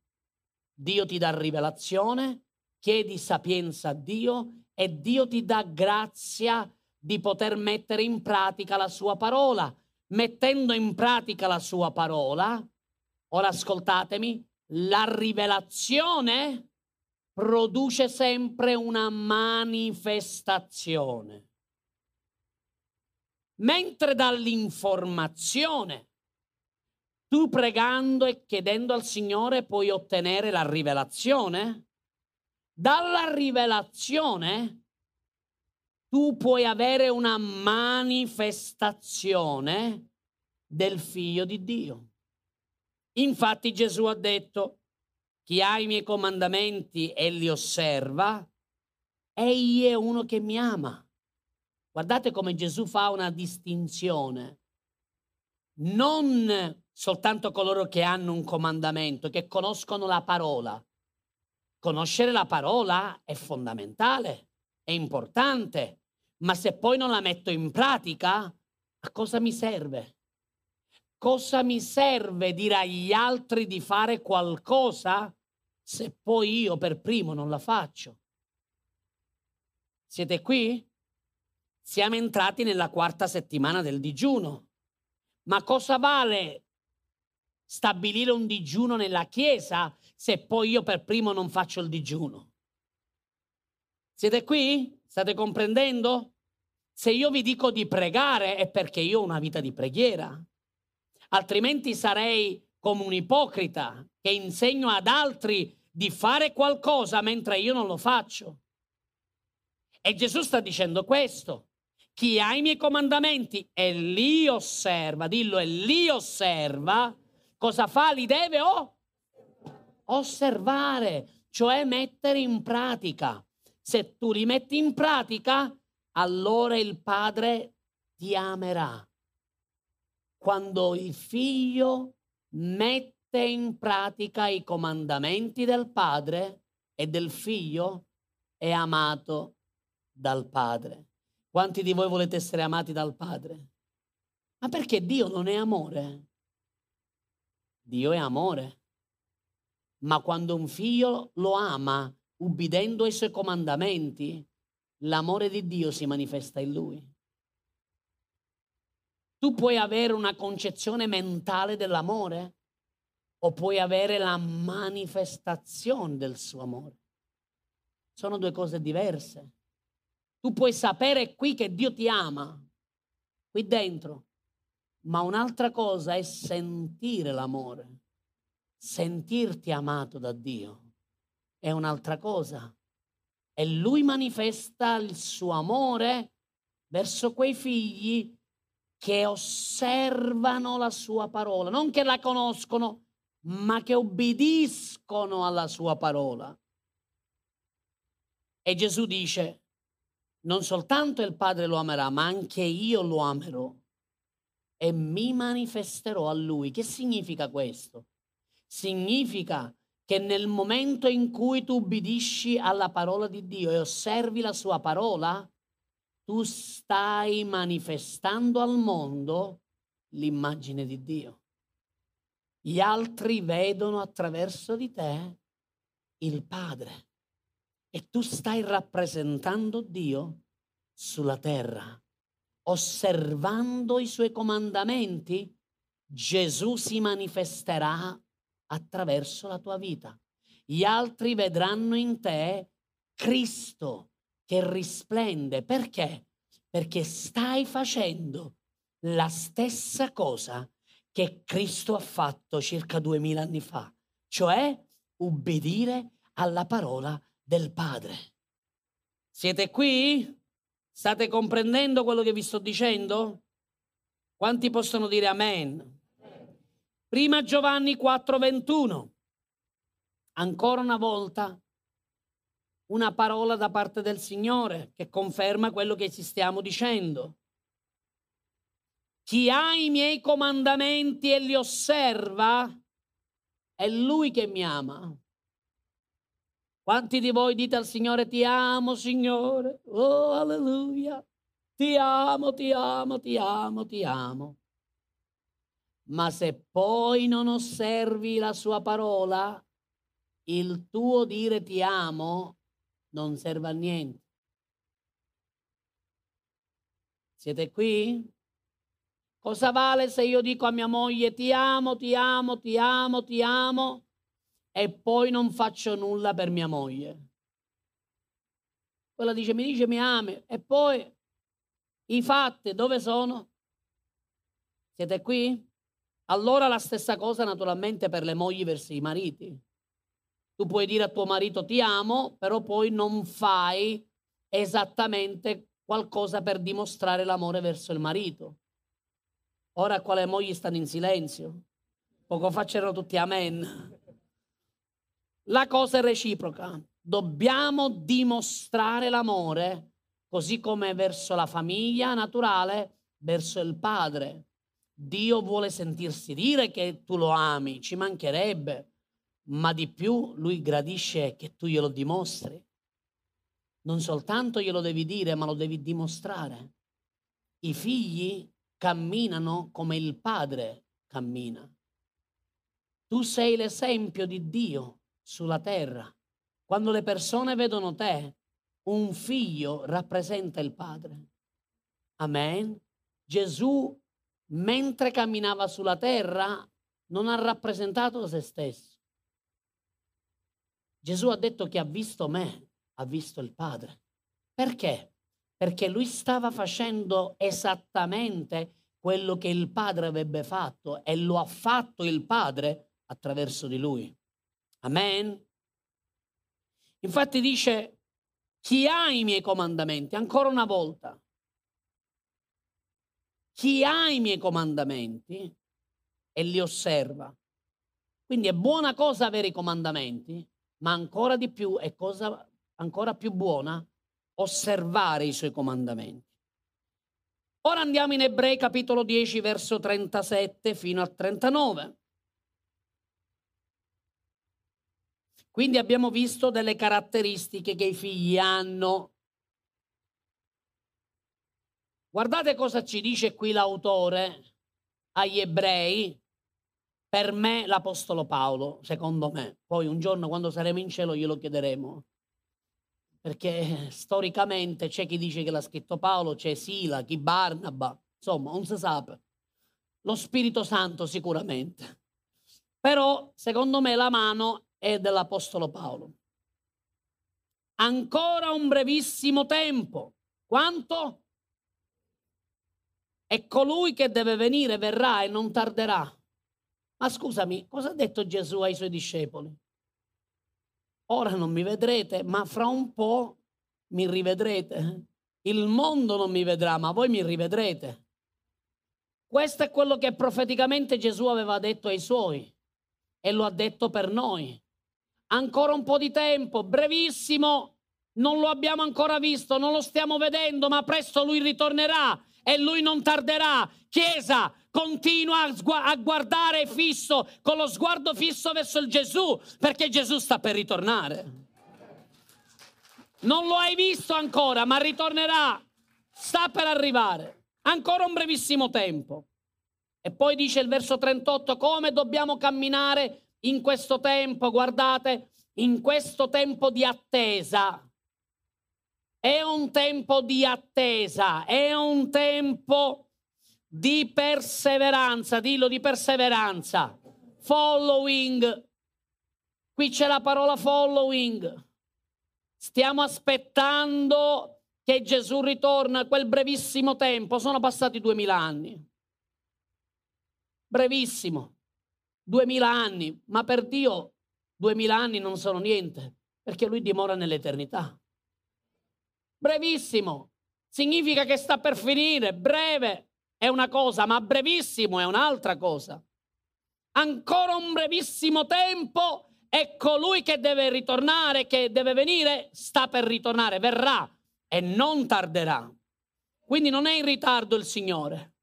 Dio ti dà rivelazione, chiedi sapienza a Dio e Dio ti dà grazia di poter mettere in pratica la sua parola. Mettendo in pratica la sua parola, Ora ascoltatemi, la rivelazione produce sempre una manifestazione. Mentre dall'informazione, tu pregando e chiedendo al Signore puoi ottenere la rivelazione, dalla rivelazione tu puoi avere una manifestazione del figlio di Dio. Infatti Gesù ha detto, chi ha i miei comandamenti e li osserva, egli è uno che mi ama. Guardate come Gesù fa una distinzione. Non soltanto coloro che hanno un comandamento, che conoscono la parola. Conoscere la parola è fondamentale, è importante, ma se poi non la metto in pratica, a cosa mi serve? Cosa mi serve dire agli altri di fare qualcosa se poi io per primo non la faccio? Siete qui? Siamo entrati nella quarta settimana del digiuno. Ma cosa vale stabilire un digiuno nella Chiesa se poi io per primo non faccio il digiuno? Siete qui? State comprendendo? Se io vi dico di pregare è perché io ho una vita di preghiera altrimenti sarei come un ipocrita che insegno ad altri di fare qualcosa mentre io non lo faccio. E Gesù sta dicendo questo. Chi ha i miei comandamenti e li osserva, dillo, e li osserva, cosa fa? Li deve oh, osservare, cioè mettere in pratica. Se tu li metti in pratica, allora il Padre ti amerà quando il figlio mette in pratica i comandamenti del padre e del figlio è amato dal padre. Quanti di voi volete essere amati dal padre? Ma perché Dio non è amore? Dio è amore. Ma quando un figlio lo ama, ubbidendo ai suoi comandamenti, l'amore di Dio si manifesta in lui. Tu puoi avere una concezione mentale dell'amore o puoi avere la manifestazione del suo amore. Sono due cose diverse. Tu puoi sapere qui che Dio ti ama, qui dentro, ma un'altra cosa è sentire l'amore, sentirti amato da Dio. È un'altra cosa. E lui manifesta il suo amore verso quei figli che osservano la sua parola, non che la conoscono, ma che obbediscono alla sua parola. E Gesù dice, non soltanto il Padre lo amerà, ma anche io lo amerò e mi manifesterò a lui. Che significa questo? Significa che nel momento in cui tu ubbidisci alla parola di Dio e osservi la sua parola, tu stai manifestando al mondo l'immagine di Dio. Gli altri vedono attraverso di te il Padre e tu stai rappresentando Dio sulla terra. Osservando i suoi comandamenti, Gesù si manifesterà attraverso la tua vita. Gli altri vedranno in te Cristo che risplende. Perché? Perché stai facendo la stessa cosa che Cristo ha fatto circa duemila anni fa, cioè ubbidire alla parola del Padre. Siete qui? State comprendendo quello che vi sto dicendo? Quanti possono dire amen? Prima Giovanni 4:21. Ancora una volta una parola da parte del Signore che conferma quello che ci stiamo dicendo. Chi ha i miei comandamenti e li osserva è lui che mi ama. Quanti di voi dite al Signore ti amo, Signore? Oh, alleluia. Ti amo, ti amo, ti amo, ti amo. Ma se poi non osservi la sua parola, il tuo dire ti amo non serve a niente. Siete qui? Cosa vale se io dico a mia moglie ti amo, ti amo, ti amo, ti amo e poi non faccio nulla per mia moglie? Quella dice mi dice mi ami e poi i fatti dove sono? Siete qui? Allora la stessa cosa naturalmente per le mogli verso i mariti. Tu puoi dire a tuo marito ti amo, però poi non fai esattamente qualcosa per dimostrare l'amore verso il marito. Ora quale mogli stanno in silenzio? Poco fa c'erano tutti amen. La cosa è reciproca. Dobbiamo dimostrare l'amore così come verso la famiglia naturale, verso il padre. Dio vuole sentirsi dire che tu lo ami, ci mancherebbe, ma di più lui gradisce che tu glielo dimostri. Non soltanto glielo devi dire, ma lo devi dimostrare. I figli camminano come il Padre cammina. Tu sei l'esempio di Dio sulla terra. Quando le persone vedono te, un figlio rappresenta il Padre. Amen. Gesù, mentre camminava sulla terra, non ha rappresentato se stesso. Gesù ha detto che ha visto me, ha visto il Padre. Perché? perché lui stava facendo esattamente quello che il padre avrebbe fatto e lo ha fatto il padre attraverso di lui. Amen. Infatti dice, chi ha i miei comandamenti, ancora una volta, chi ha i miei comandamenti e li osserva. Quindi è buona cosa avere i comandamenti, ma ancora di più è cosa ancora più buona osservare i suoi comandamenti. Ora andiamo in Ebrei capitolo 10 verso 37 fino a 39. Quindi abbiamo visto delle caratteristiche che i figli hanno. Guardate cosa ci dice qui l'autore agli ebrei, per me l'Apostolo Paolo, secondo me. Poi un giorno quando saremo in cielo glielo chiederemo perché storicamente c'è chi dice che l'ha scritto Paolo, c'è Sila, chi Barnaba, insomma, non si sa. Lo Spirito Santo sicuramente. Però, secondo me, la mano è dell'Apostolo Paolo. Ancora un brevissimo tempo. Quanto? E colui che deve venire verrà e non tarderà. Ma scusami, cosa ha detto Gesù ai suoi discepoli? ora non mi vedrete, ma fra un po' mi rivedrete. Il mondo non mi vedrà, ma voi mi rivedrete. Questo è quello che profeticamente Gesù aveva detto ai suoi e lo ha detto per noi. Ancora un po' di tempo, brevissimo, non lo abbiamo ancora visto, non lo stiamo vedendo, ma presto lui ritornerà e lui non tarderà. Chiesa, continua a guardare fisso, con lo sguardo fisso verso il Gesù, perché Gesù sta per ritornare. Non lo hai visto ancora, ma ritornerà, sta per arrivare. Ancora un brevissimo tempo. E poi dice il verso 38, come dobbiamo camminare in questo tempo, guardate, in questo tempo di attesa. È un tempo di attesa, è un tempo di perseveranza, dillo di perseveranza. Following. Qui c'è la parola following. Stiamo aspettando che Gesù ritorna quel brevissimo tempo. Sono passati duemila anni. brevissimo, duemila anni, ma per Dio duemila anni non sono niente, perché Lui dimora nell'eternità. Brevissimo, significa che sta per finire, breve è una cosa, ma brevissimo è un'altra cosa. Ancora un brevissimo tempo e colui che deve ritornare, che deve venire, sta per ritornare, verrà e non tarderà. Quindi non è in ritardo il Signore.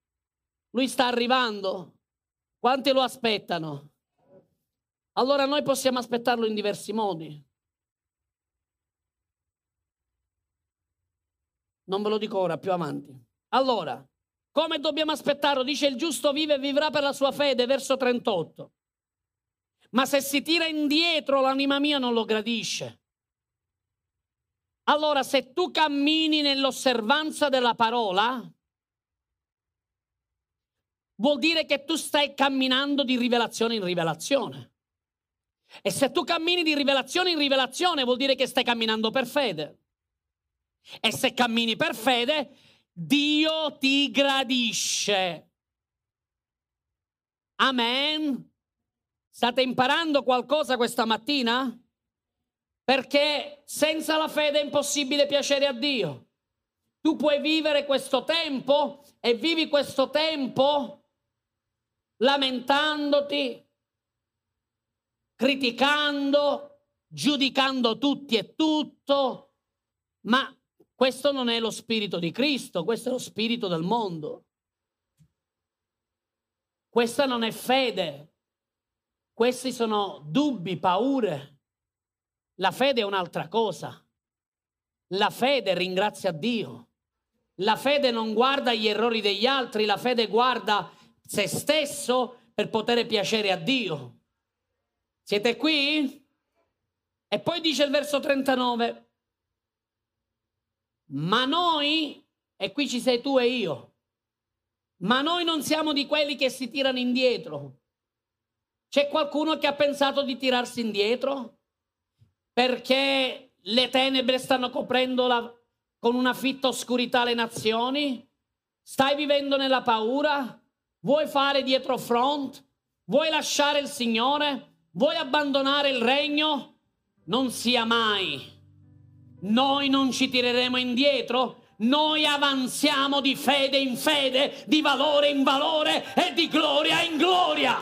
Lui sta arrivando. Quanti lo aspettano? Allora noi possiamo aspettarlo in diversi modi. Non ve lo dico ora, più avanti. Allora, come dobbiamo aspettarlo? Dice il giusto vive e vivrà per la sua fede, verso 38. Ma se si tira indietro l'anima mia non lo gradisce. Allora, se tu cammini nell'osservanza della parola, vuol dire che tu stai camminando di rivelazione in rivelazione. E se tu cammini di rivelazione in rivelazione, vuol dire che stai camminando per fede. E se cammini per fede, Dio ti gradisce. Amen. State imparando qualcosa questa mattina? Perché senza la fede è impossibile piacere a Dio. Tu puoi vivere questo tempo e vivi questo tempo lamentandoti, criticando, giudicando tutti e tutto, ma questo non è lo spirito di Cristo, questo è lo spirito del mondo. Questa non è fede, questi sono dubbi, paure. La fede è un'altra cosa. La fede ringrazia Dio. La fede non guarda gli errori degli altri, la fede guarda se stesso per poter piacere a Dio. Siete qui? E poi dice il verso 39, ma noi, e qui ci sei tu e io, ma noi non siamo di quelli che si tirano indietro. C'è qualcuno che ha pensato di tirarsi indietro? perché le tenebre stanno coprendo la, con una fitta oscurità le nazioni? Stai vivendo nella paura? Vuoi fare dietro front? Vuoi lasciare il Signore? Vuoi abbandonare il regno? Non sia mai. Noi non ci tireremo indietro, noi avanziamo di fede in fede, di valore in valore e di gloria in gloria.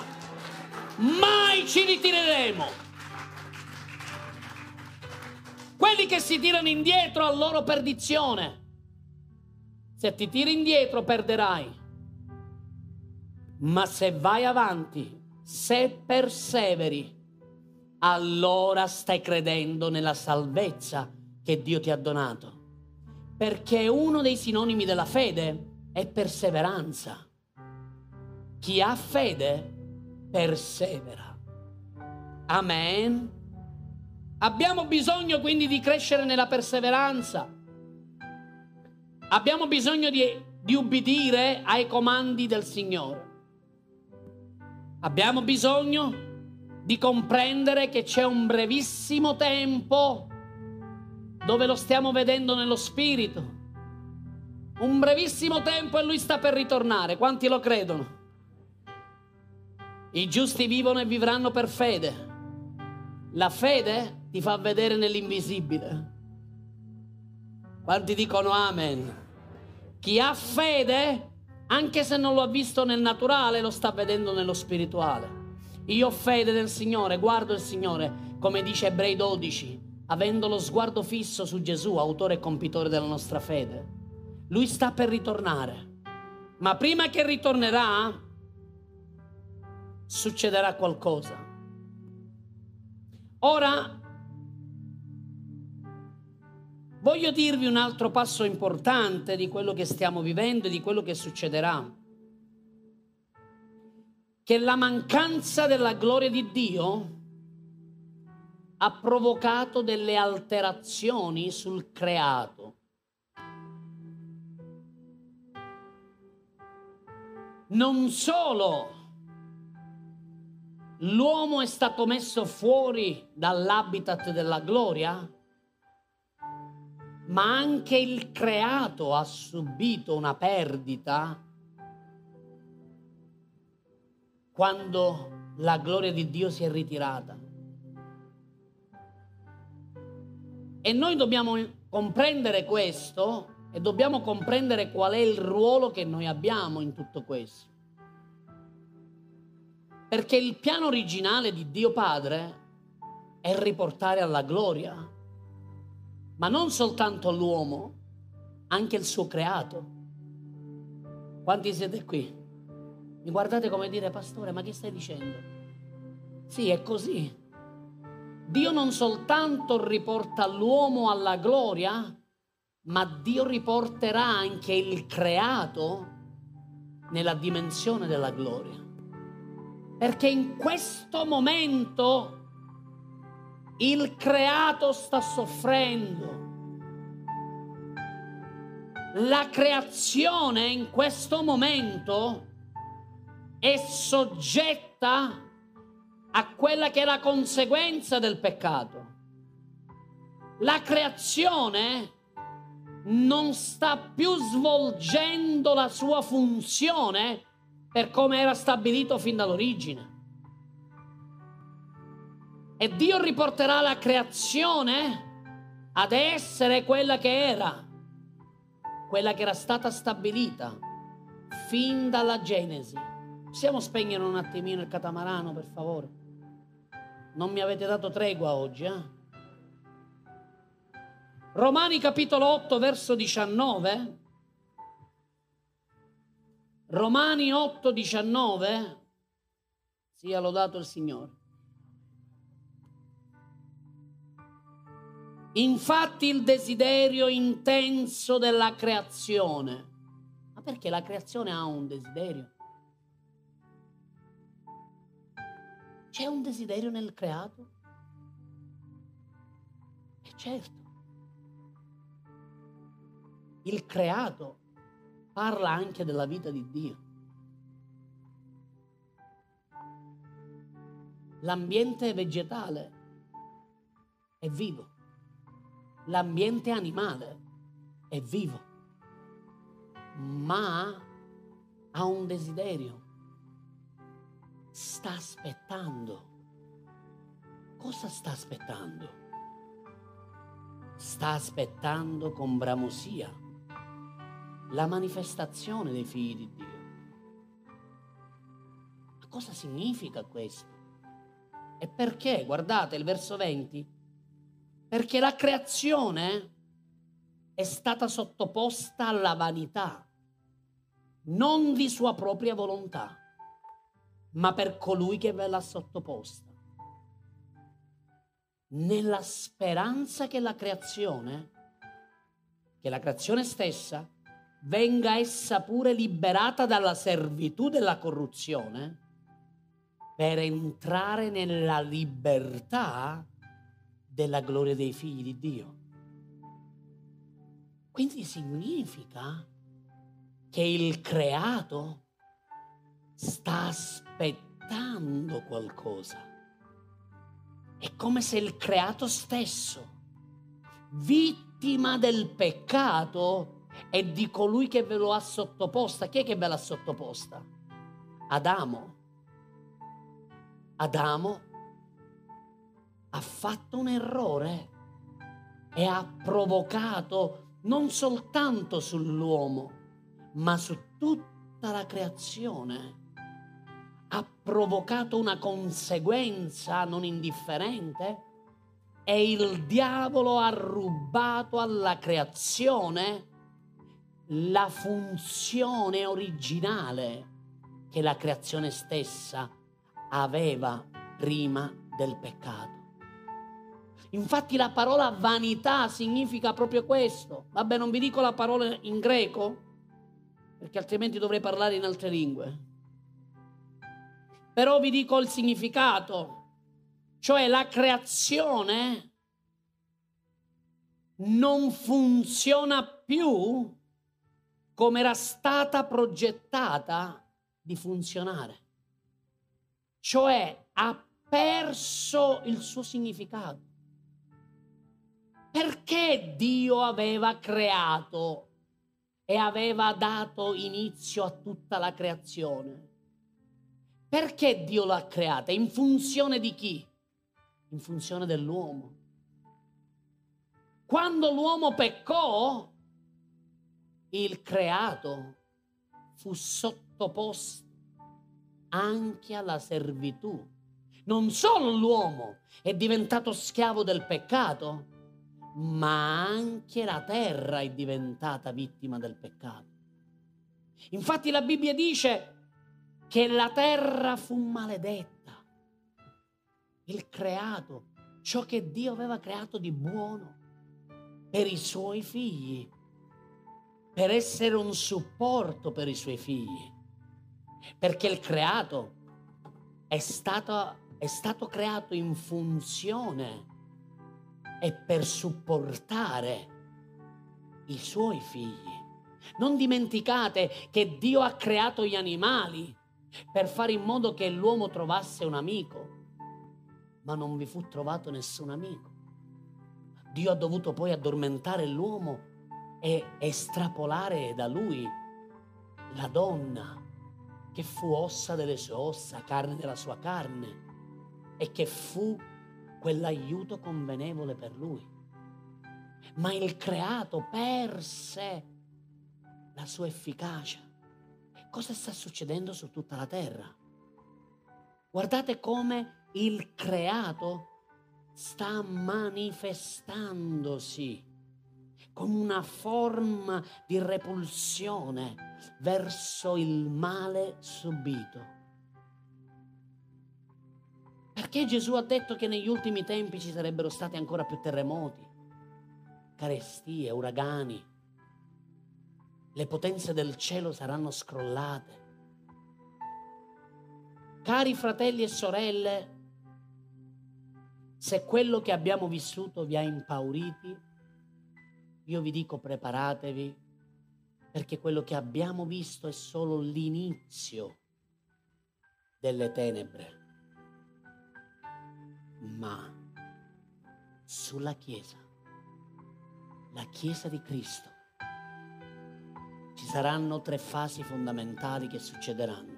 Mai ci ritireremo. Quelli che si tirano indietro a loro perdizione. Se ti tiri indietro perderai. Ma se vai avanti, se perseveri, allora stai credendo nella salvezza che Dio ti ha donato. Perché uno dei sinonimi della fede è perseveranza. Chi ha fede persevera. Amen. Abbiamo bisogno quindi di crescere nella perseveranza. Abbiamo bisogno di, di ubbidire ai comandi del Signore. Abbiamo bisogno di comprendere che c'è un brevissimo tempo dove lo stiamo vedendo nello spirito. Un brevissimo tempo e lui sta per ritornare. Quanti lo credono? I giusti vivono e vivranno per fede. La fede ti fa vedere nell'invisibile. Quanti dicono amen? Chi ha fede, anche se non lo ha visto nel naturale, lo sta vedendo nello spirituale. Io ho fede nel Signore, guardo il Signore, come dice Ebrei 12, avendo lo sguardo fisso su Gesù, autore e compitore della nostra fede. Lui sta per ritornare. Ma prima che ritornerà, succederà qualcosa. Ora Voglio dirvi un altro passo importante di quello che stiamo vivendo e di quello che succederà. Che la mancanza della gloria di Dio ha provocato delle alterazioni sul creato. Non solo l'uomo è stato messo fuori dall'habitat della gloria, ma anche il creato ha subito una perdita quando la gloria di Dio si è ritirata. E noi dobbiamo comprendere questo e dobbiamo comprendere qual è il ruolo che noi abbiamo in tutto questo. Perché il piano originale di Dio Padre è riportare alla gloria, ma non soltanto l'uomo, anche il suo creato. Quanti siete qui? Mi guardate come dire, pastore, ma che stai dicendo? Sì, è così. Dio non soltanto riporta l'uomo alla gloria, ma Dio riporterà anche il creato nella dimensione della gloria. Perché in questo momento il creato sta soffrendo. La creazione in questo momento è soggetta a quella che è la conseguenza del peccato. La creazione non sta più svolgendo la sua funzione per come era stabilito fin dall'origine. E Dio riporterà la creazione ad essere quella che era, quella che era stata stabilita fin dalla Genesi. Possiamo spegnere un attimino il catamarano, per favore? Non mi avete dato tregua oggi, eh? Romani capitolo 8, verso 19. Romani 8, 19. Sia lodato il Signore. Infatti il desiderio intenso della creazione. Ma perché la creazione ha un desiderio? C'è un desiderio nel creato? E certo. Il creato parla anche della vita di Dio. L'ambiente vegetale è vivo, l'ambiente animale è vivo, ma ha un desiderio, sta aspettando. Cosa sta aspettando? Sta aspettando con bramosia la manifestazione dei figli di Dio. Ma cosa significa questo? E perché? Guardate il verso 20. Perché la creazione è stata sottoposta alla vanità, non di sua propria volontà, ma per colui che ve l'ha sottoposta. Nella speranza che la creazione, che la creazione stessa, venga essa pure liberata dalla servitù della corruzione per entrare nella libertà della gloria dei figli di Dio. Quindi significa che il creato sta aspettando qualcosa. È come se il creato stesso, vittima del peccato, è di colui che ve lo ha sottoposta. Chi è che ve l'ha sottoposta? Adamo. Adamo ha fatto un errore e ha provocato non soltanto sull'uomo, ma su tutta la creazione. Ha provocato una conseguenza non indifferente e il diavolo ha rubato alla creazione la funzione originale che la creazione stessa aveva prima del peccato. Infatti la parola vanità significa proprio questo. Vabbè, non vi dico la parola in greco, perché altrimenti dovrei parlare in altre lingue. Però vi dico il significato, cioè la creazione non funziona più come era stata progettata di funzionare. Cioè ha perso il suo significato. Perché Dio aveva creato e aveva dato inizio a tutta la creazione? Perché Dio l'ha creata? In funzione di chi? In funzione dell'uomo. Quando l'uomo peccò, il creato fu sottoposto anche alla servitù. Non solo l'uomo è diventato schiavo del peccato, ma anche la terra è diventata vittima del peccato. Infatti la Bibbia dice che la terra fu maledetta. Il creato, ciò che Dio aveva creato di buono per i suoi figli, per essere un supporto per i suoi figli. Perché il creato è stato, è stato creato in funzione e per supportare i suoi figli. Non dimenticate che Dio ha creato gli animali per fare in modo che l'uomo trovasse un amico, ma non vi fu trovato nessun amico. Dio ha dovuto poi addormentare l'uomo e estrapolare da lui la donna che fu ossa delle sue ossa, carne della sua carne e che fu quell'aiuto convenevole per lui. Ma il creato perse la sua efficacia. Cosa sta succedendo su tutta la terra? Guardate come il creato sta manifestandosi come una forma di repulsione verso il male subito. Perché Gesù ha detto che negli ultimi tempi ci sarebbero stati ancora più terremoti, carestie, uragani, le potenze del cielo saranno scrollate. Cari fratelli e sorelle, se quello che abbiamo vissuto vi ha impauriti, io vi dico preparatevi perché quello che abbiamo visto è solo l'inizio delle tenebre. Ma sulla Chiesa, la Chiesa di Cristo, ci saranno tre fasi fondamentali che succederanno.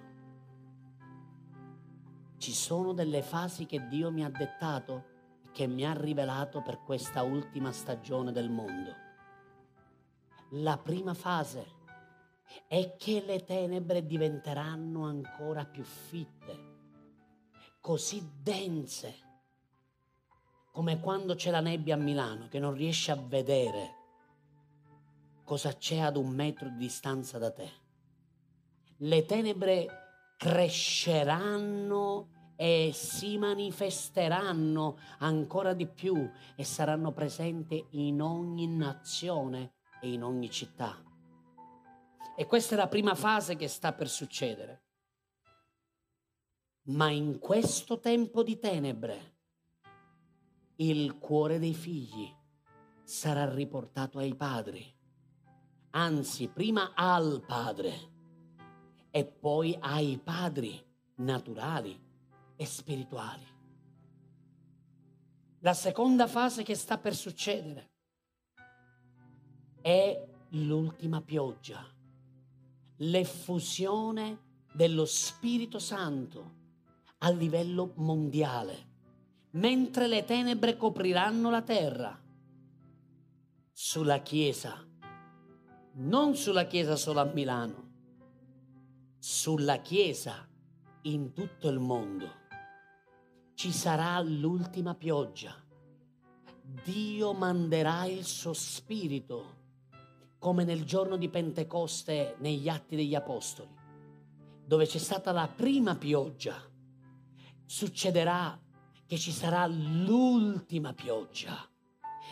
Ci sono delle fasi che Dio mi ha dettato e che mi ha rivelato per questa ultima stagione del mondo. La prima fase è che le tenebre diventeranno ancora più fitte, così dense, come quando c'è la nebbia a Milano che non riesce a vedere cosa c'è ad un metro di distanza da te. Le tenebre cresceranno e si manifesteranno ancora di più e saranno presenti in ogni nazione e in ogni città. E questa è la prima fase che sta per succedere. Ma in questo tempo di tenebre il cuore dei figli sarà riportato ai padri, anzi prima al padre e poi ai padri naturali e spirituali. La seconda fase che sta per succedere è l'ultima pioggia, l'effusione dello Spirito Santo a livello mondiale, mentre le tenebre copriranno la terra sulla Chiesa, non sulla Chiesa solo a Milano, sulla Chiesa in tutto il mondo. Ci sarà l'ultima pioggia. Dio manderà il suo spirito come nel giorno di Pentecoste negli Atti degli Apostoli, dove c'è stata la prima pioggia, succederà che ci sarà l'ultima pioggia.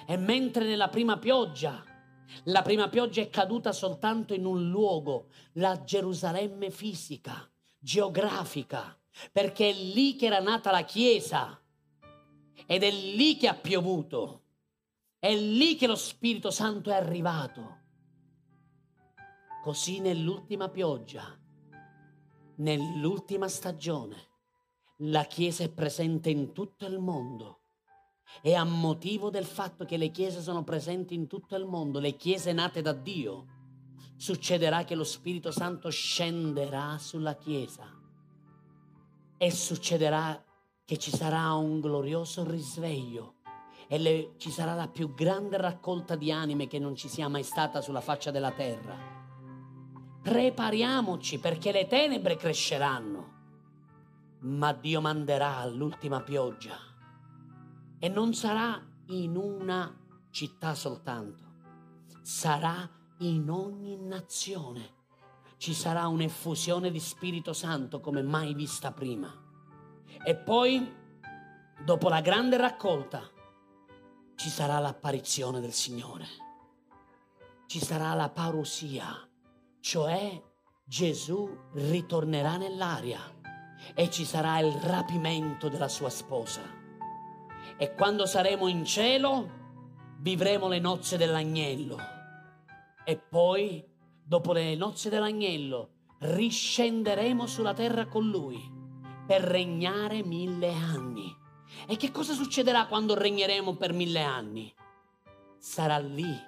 E mentre nella prima pioggia, la prima pioggia è caduta soltanto in un luogo, la Gerusalemme fisica, geografica, perché è lì che era nata la Chiesa ed è lì che ha piovuto, è lì che lo Spirito Santo è arrivato. Così nell'ultima pioggia, nell'ultima stagione, la Chiesa è presente in tutto il mondo. E a motivo del fatto che le chiese sono presenti in tutto il mondo, le chiese nate da Dio, succederà che lo Spirito Santo scenderà sulla Chiesa. E succederà che ci sarà un glorioso risveglio. E le, ci sarà la più grande raccolta di anime che non ci sia mai stata sulla faccia della terra. Prepariamoci perché le tenebre cresceranno, ma Dio manderà l'ultima pioggia e non sarà in una città soltanto, sarà in ogni nazione. Ci sarà un'effusione di Spirito Santo come mai vista prima. E poi, dopo la grande raccolta, ci sarà l'apparizione del Signore. Ci sarà la parusia, cioè Gesù ritornerà nell'aria e ci sarà il rapimento della sua sposa. E quando saremo in cielo, vivremo le nozze dell'agnello. E poi, dopo le nozze dell'agnello, riscenderemo sulla terra con lui per regnare mille anni. E che cosa succederà quando regneremo per mille anni? Sarà lì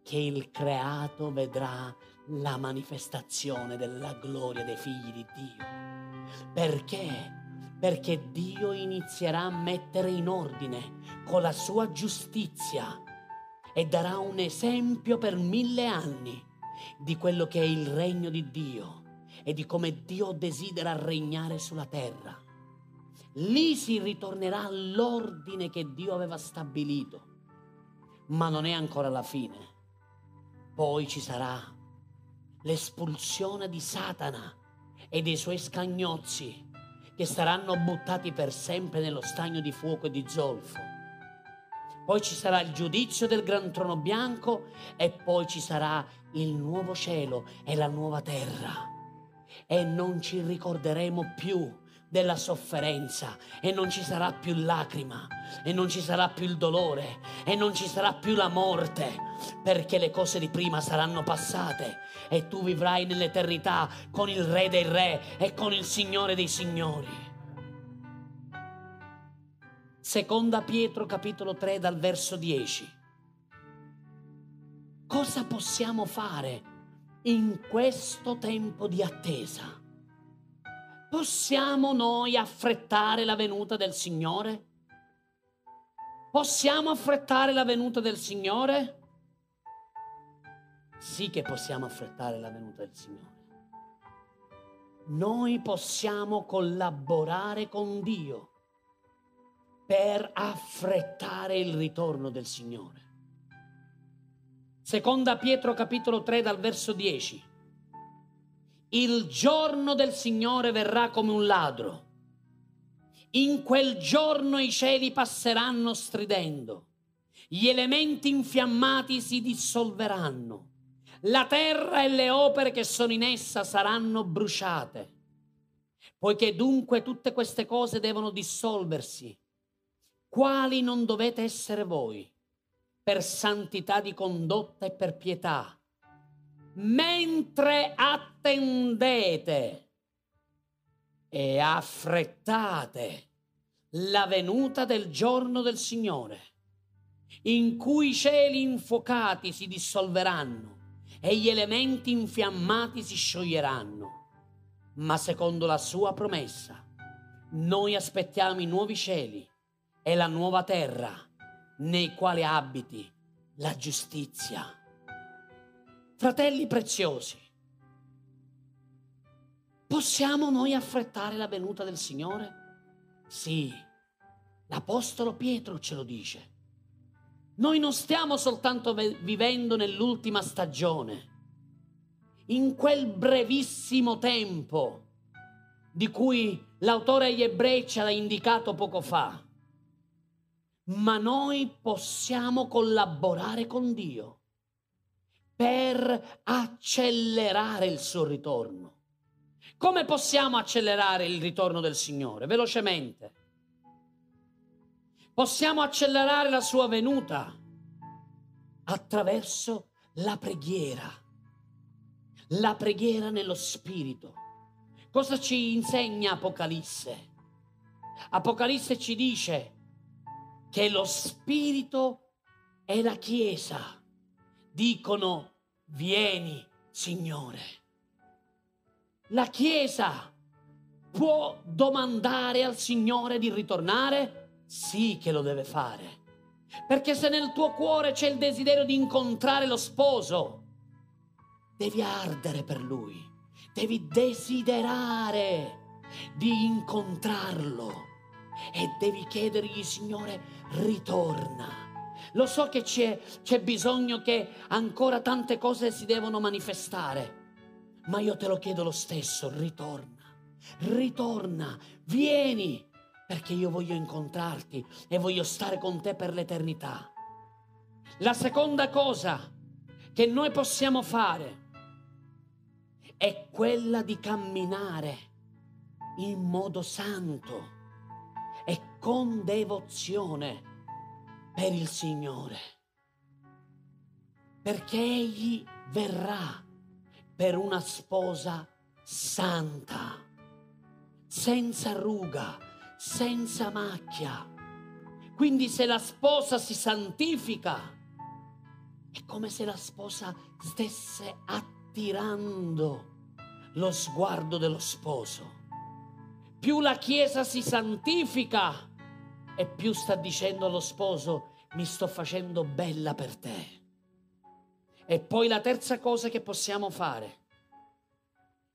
che il creato vedrà la manifestazione della gloria dei figli di Dio. Perché? Perché Dio inizierà a mettere in ordine con la sua giustizia e darà un esempio per mille anni di quello che è il regno di Dio e di come Dio desidera regnare sulla terra. Lì si ritornerà all'ordine che Dio aveva stabilito. Ma non è ancora la fine. Poi ci sarà l'espulsione di Satana e dei suoi scagnozzi che saranno buttati per sempre nello stagno di fuoco e di zolfo. Poi ci sarà il giudizio del gran trono bianco e poi ci sarà il nuovo cielo e la nuova terra. E non ci ricorderemo più della sofferenza e non ci sarà più lacrima e non ci sarà più il dolore e non ci sarà più la morte perché le cose di prima saranno passate e tu vivrai nell'eternità con il Re dei Re e con il Signore dei Signori. Seconda Pietro capitolo 3 dal verso 10. Cosa possiamo fare in questo tempo di attesa? Possiamo noi affrettare la venuta del Signore? Possiamo affrettare la venuta del Signore? Sì che possiamo affrettare la venuta del Signore. Noi possiamo collaborare con Dio per affrettare il ritorno del Signore. Seconda Pietro capitolo 3 dal verso 10 il giorno del Signore verrà come un ladro. In quel giorno i cieli passeranno stridendo, gli elementi infiammati si dissolveranno, la terra e le opere che sono in essa saranno bruciate. Poiché dunque tutte queste cose devono dissolversi, quali non dovete essere voi, per santità di condotta e per pietà mentre attendete e affrettate la venuta del giorno del Signore, in cui i cieli infuocati si dissolveranno e gli elementi infiammati si scioglieranno. Ma secondo la sua promessa, noi aspettiamo i nuovi cieli e la nuova terra nei quali abiti la giustizia. Fratelli preziosi, possiamo noi affrettare la venuta del Signore? Sì, l'Apostolo Pietro ce lo dice. Noi non stiamo soltanto vivendo nell'ultima stagione, in quel brevissimo tempo di cui l'autore agli ebrei ce l'ha indicato poco fa, ma noi possiamo collaborare con Dio per accelerare il suo ritorno. Come possiamo accelerare il ritorno del Signore? Velocemente. Possiamo accelerare la sua venuta attraverso la preghiera. La preghiera nello Spirito. Cosa ci insegna Apocalisse? Apocalisse ci dice che lo Spirito è la Chiesa dicono vieni Signore. La Chiesa può domandare al Signore di ritornare? Sì che lo deve fare. Perché se nel tuo cuore c'è il desiderio di incontrare lo sposo, devi ardere per lui, devi desiderare di incontrarlo e devi chiedergli, Signore, ritorna. Lo so che c'è, c'è bisogno che ancora tante cose si devono manifestare, ma io te lo chiedo lo stesso, ritorna, ritorna, vieni, perché io voglio incontrarti e voglio stare con te per l'eternità. La seconda cosa che noi possiamo fare è quella di camminare in modo santo e con devozione per il Signore, perché Egli verrà per una sposa santa, senza ruga, senza macchia. Quindi se la sposa si santifica, è come se la sposa stesse attirando lo sguardo dello sposo. Più la Chiesa si santifica e più sta dicendo allo sposo mi sto facendo bella per te. E poi la terza cosa che possiamo fare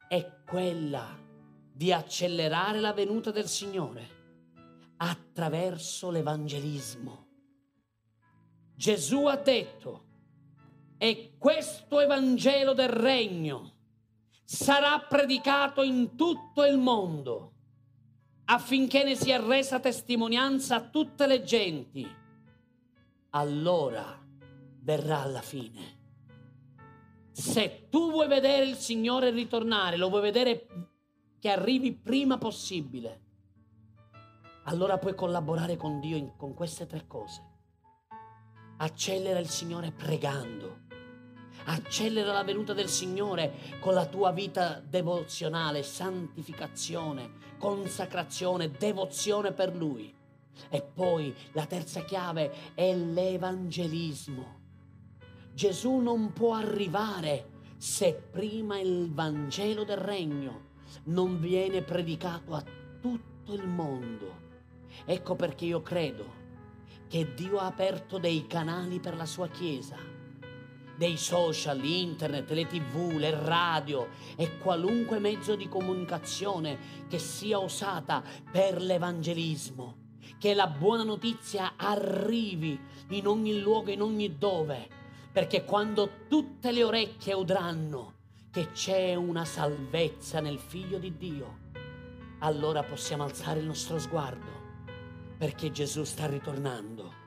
è quella di accelerare la venuta del Signore attraverso l'evangelismo. Gesù ha detto, e questo Evangelo del Regno sarà predicato in tutto il mondo affinché ne sia resa testimonianza a tutte le genti. Allora verrà la fine. Se tu vuoi vedere il Signore ritornare, lo vuoi vedere che arrivi prima possibile, allora puoi collaborare con Dio in, con queste tre cose. Accelera il Signore pregando accelera la venuta del Signore con la tua vita devozionale, santificazione, consacrazione, devozione per Lui. E poi la terza chiave è l'evangelismo. Gesù non può arrivare se prima il Vangelo del Regno non viene predicato a tutto il mondo. Ecco perché io credo che Dio ha aperto dei canali per la sua Chiesa dei social, internet, le tv, le radio e qualunque mezzo di comunicazione che sia usata per l'evangelismo. Che la buona notizia arrivi in ogni luogo, in ogni dove, perché quando tutte le orecchie udranno che c'è una salvezza nel Figlio di Dio, allora possiamo alzare il nostro sguardo, perché Gesù sta ritornando.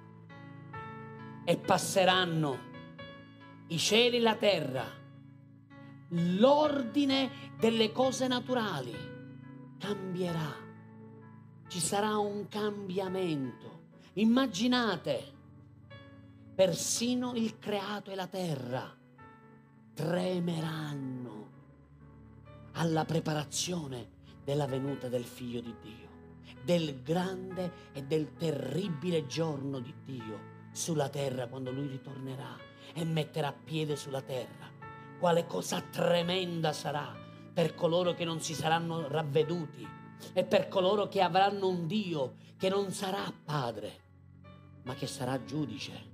E passeranno i cieli e la terra, l'ordine delle cose naturali cambierà. Ci sarà un cambiamento. Immaginate, persino il creato e la terra tremeranno alla preparazione della venuta del Figlio di Dio, del grande e del terribile giorno di Dio sulla terra quando Lui ritornerà e metterà piede sulla terra. Quale cosa tremenda sarà per coloro che non si saranno ravveduti e per coloro che avranno un Dio che non sarà padre, ma che sarà giudice.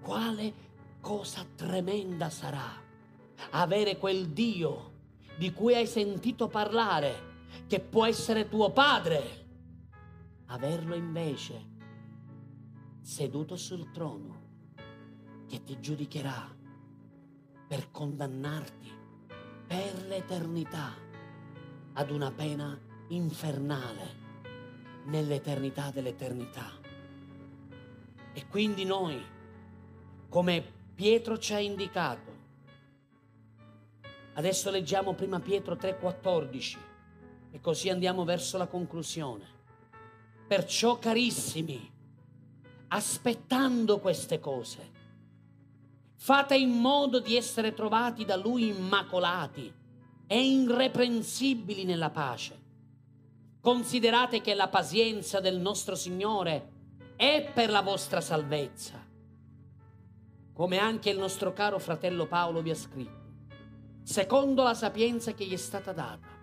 Quale cosa tremenda sarà avere quel Dio di cui hai sentito parlare, che può essere tuo padre, averlo invece seduto sul trono che ti giudicherà per condannarti per l'eternità ad una pena infernale nell'eternità dell'eternità. E quindi noi, come Pietro ci ha indicato, adesso leggiamo prima Pietro 3:14 e così andiamo verso la conclusione. Perciò carissimi, aspettando queste cose, Fate in modo di essere trovati da Lui immacolati e irreprensibili nella pace. Considerate che la pazienza del nostro Signore è per la vostra salvezza, come anche il nostro caro fratello Paolo vi ha scritto, secondo la sapienza che gli è stata data.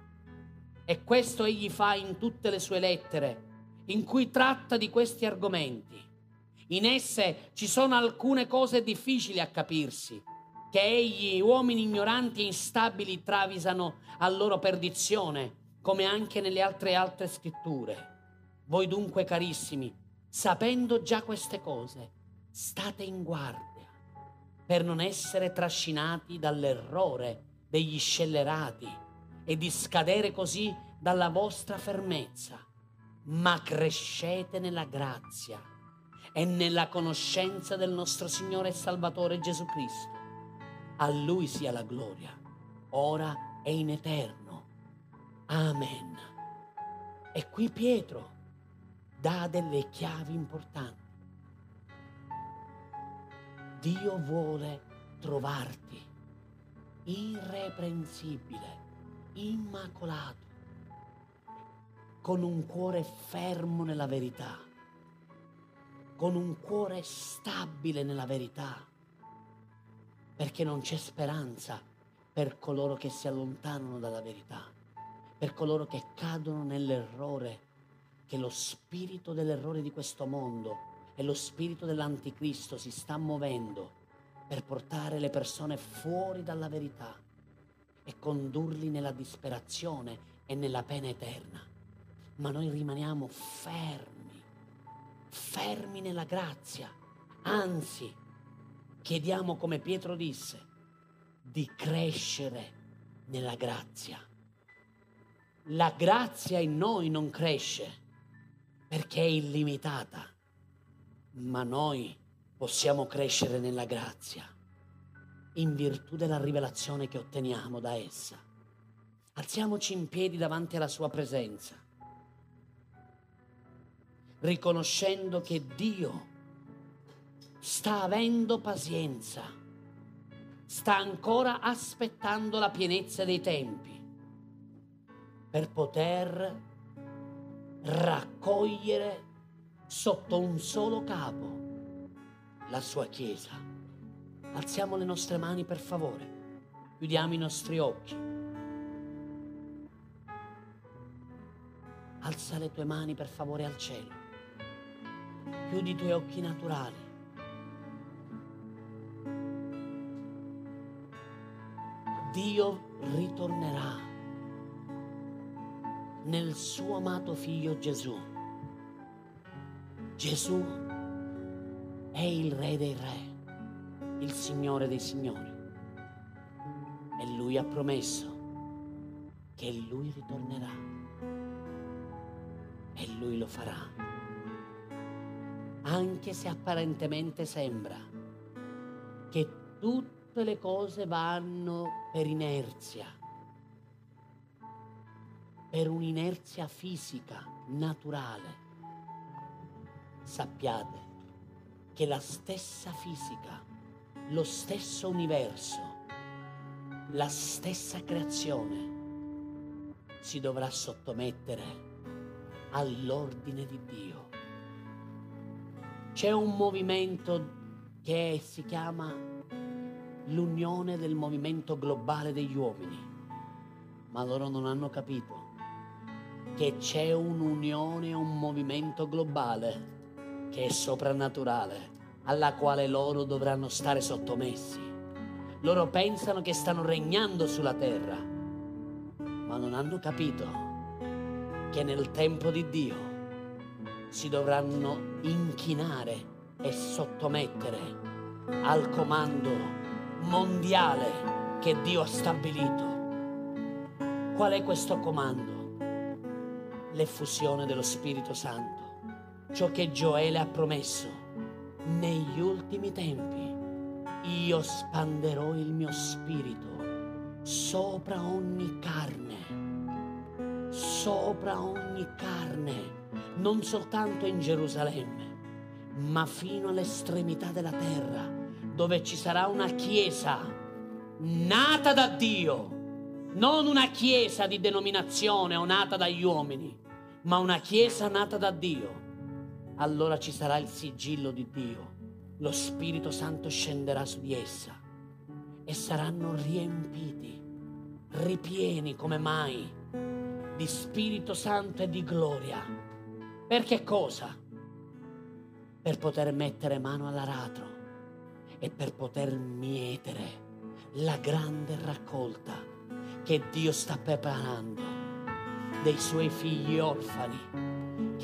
E questo egli fa in tutte le sue lettere, in cui tratta di questi argomenti. In esse ci sono alcune cose difficili a capirsi, che egli, uomini ignoranti e instabili, travisano a loro perdizione, come anche nelle altre altre scritture. Voi dunque, carissimi, sapendo già queste cose, state in guardia per non essere trascinati dall'errore degli scellerati e di scadere così dalla vostra fermezza, ma crescete nella grazia e nella conoscenza del nostro Signore e Salvatore Gesù Cristo. A Lui sia la gloria, ora e in eterno. Amen. E qui Pietro dà delle chiavi importanti. Dio vuole trovarti irreprensibile, immacolato, con un cuore fermo nella verità, con un cuore stabile nella verità, perché non c'è speranza per coloro che si allontanano dalla verità, per coloro che cadono nell'errore, che lo spirito dell'errore di questo mondo e lo spirito dell'anticristo si sta muovendo per portare le persone fuori dalla verità e condurli nella disperazione e nella pena eterna. Ma noi rimaniamo fermi, fermi nella grazia. Anzi, chiediamo, come Pietro disse, di crescere nella grazia. La grazia in noi non cresce perché è illimitata ma noi possiamo crescere nella grazia in virtù della rivelazione che otteniamo da essa. Alziamoci in piedi davanti alla sua presenza, riconoscendo che Dio sta avendo pazienza, sta ancora aspettando la pienezza dei tempi per poter raccogliere sotto un solo capo la sua Chiesa. Alziamo le nostre mani per favore, chiudiamo i nostri occhi. Alza le tue mani per favore al cielo. Chiudi i tuoi occhi naturali. Dio ritornerà nel suo amato figlio Gesù Gesù è il Re dei Re, il Signore dei Signori. E Lui ha promesso che Lui ritornerà. E Lui lo farà. Anche se apparentemente sembra che tutte le cose vanno per inerzia, per un'inerzia fisica, naturale sappiate che la stessa fisica, lo stesso universo, la stessa creazione si dovrà sottomettere all'ordine di Dio. C'è un movimento che si chiama l'unione del movimento globale degli uomini, ma loro non hanno capito che c'è un'unione, un movimento globale che è soprannaturale, alla quale loro dovranno stare sottomessi. Loro pensano che stanno regnando sulla terra, ma non hanno capito che nel tempo di Dio si dovranno inchinare e sottomettere al comando mondiale che Dio ha stabilito. Qual è questo comando? L'effusione dello Spirito Santo ciò che Gioele ha promesso. Negli ultimi tempi io spanderò il mio spirito sopra ogni carne, sopra ogni carne, non soltanto in Gerusalemme, ma fino all'estremità della terra, dove ci sarà una chiesa nata da Dio, non una chiesa di denominazione o nata dagli uomini, ma una chiesa nata da Dio allora ci sarà il sigillo di Dio, lo Spirito Santo scenderà su di essa e saranno riempiti, ripieni come mai di Spirito Santo e di gloria. Per che cosa? Per poter mettere mano all'aratro e per poter mietere la grande raccolta che Dio sta preparando dei suoi figli orfani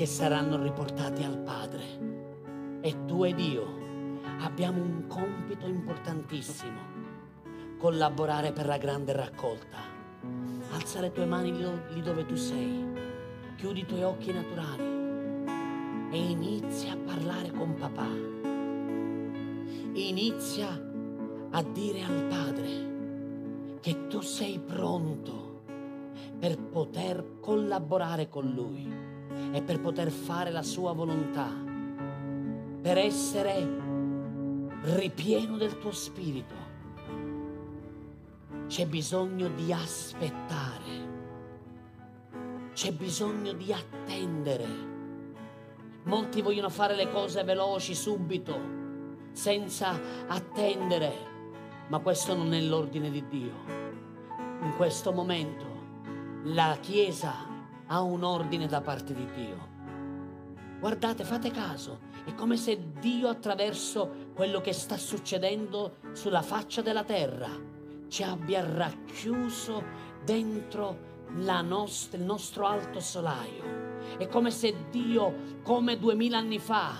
che saranno riportati al Padre. E tu ed io abbiamo un compito importantissimo, collaborare per la grande raccolta. Alza le tue mani lì dove tu sei, chiudi i tuoi occhi naturali e inizia a parlare con papà. Inizia a dire al Padre che tu sei pronto per poter collaborare con Lui e per poter fare la sua volontà, per essere ripieno del tuo spirito. C'è bisogno di aspettare, c'è bisogno di attendere. Molti vogliono fare le cose veloci subito, senza attendere ma questo non è l'ordine di Dio. In questo momento la Chiesa ha un ordine da parte di Dio. Guardate, fate caso, è come se Dio attraverso quello che sta succedendo sulla faccia della terra ci abbia racchiuso dentro nostra, il nostro alto solaio. È come se Dio, come duemila anni fa,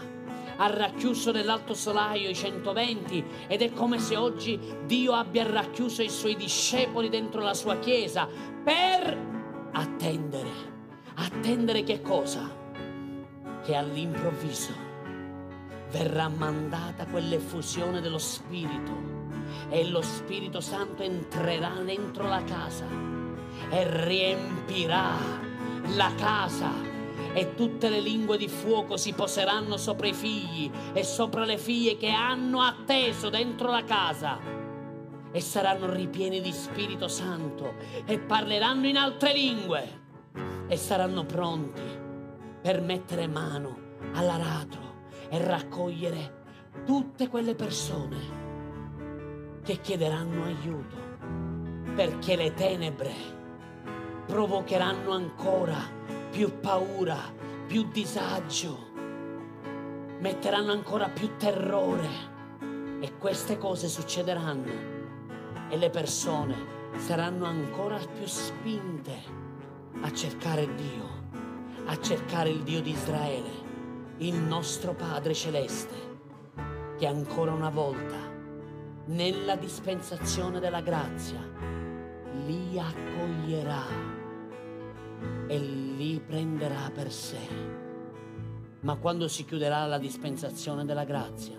ha racchiuso nell'alto solaio i 120 ed è come se oggi Dio abbia racchiuso i suoi discepoli dentro la sua chiesa per attendere. Attendere che cosa? Che all'improvviso verrà mandata quell'effusione dello Spirito e lo Spirito Santo entrerà dentro la casa e riempirà la casa e tutte le lingue di fuoco si poseranno sopra i figli e sopra le figlie che hanno atteso dentro la casa e saranno ripieni di Spirito Santo e parleranno in altre lingue e saranno pronti per mettere mano all'aratro e raccogliere tutte quelle persone che chiederanno aiuto perché le tenebre provocheranno ancora più paura, più disagio, metteranno ancora più terrore e queste cose succederanno e le persone saranno ancora più spinte a cercare Dio, a cercare il Dio di Israele, il nostro Padre Celeste, che ancora una volta nella dispensazione della grazia li accoglierà e li prenderà per sé. Ma quando si chiuderà la dispensazione della grazia,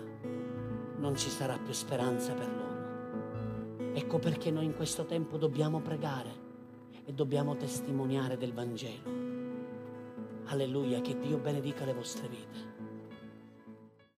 non ci sarà più speranza per loro. Ecco perché noi in questo tempo dobbiamo pregare e dobbiamo testimoniare del Vangelo. Alleluia, che Dio benedica le vostre vite.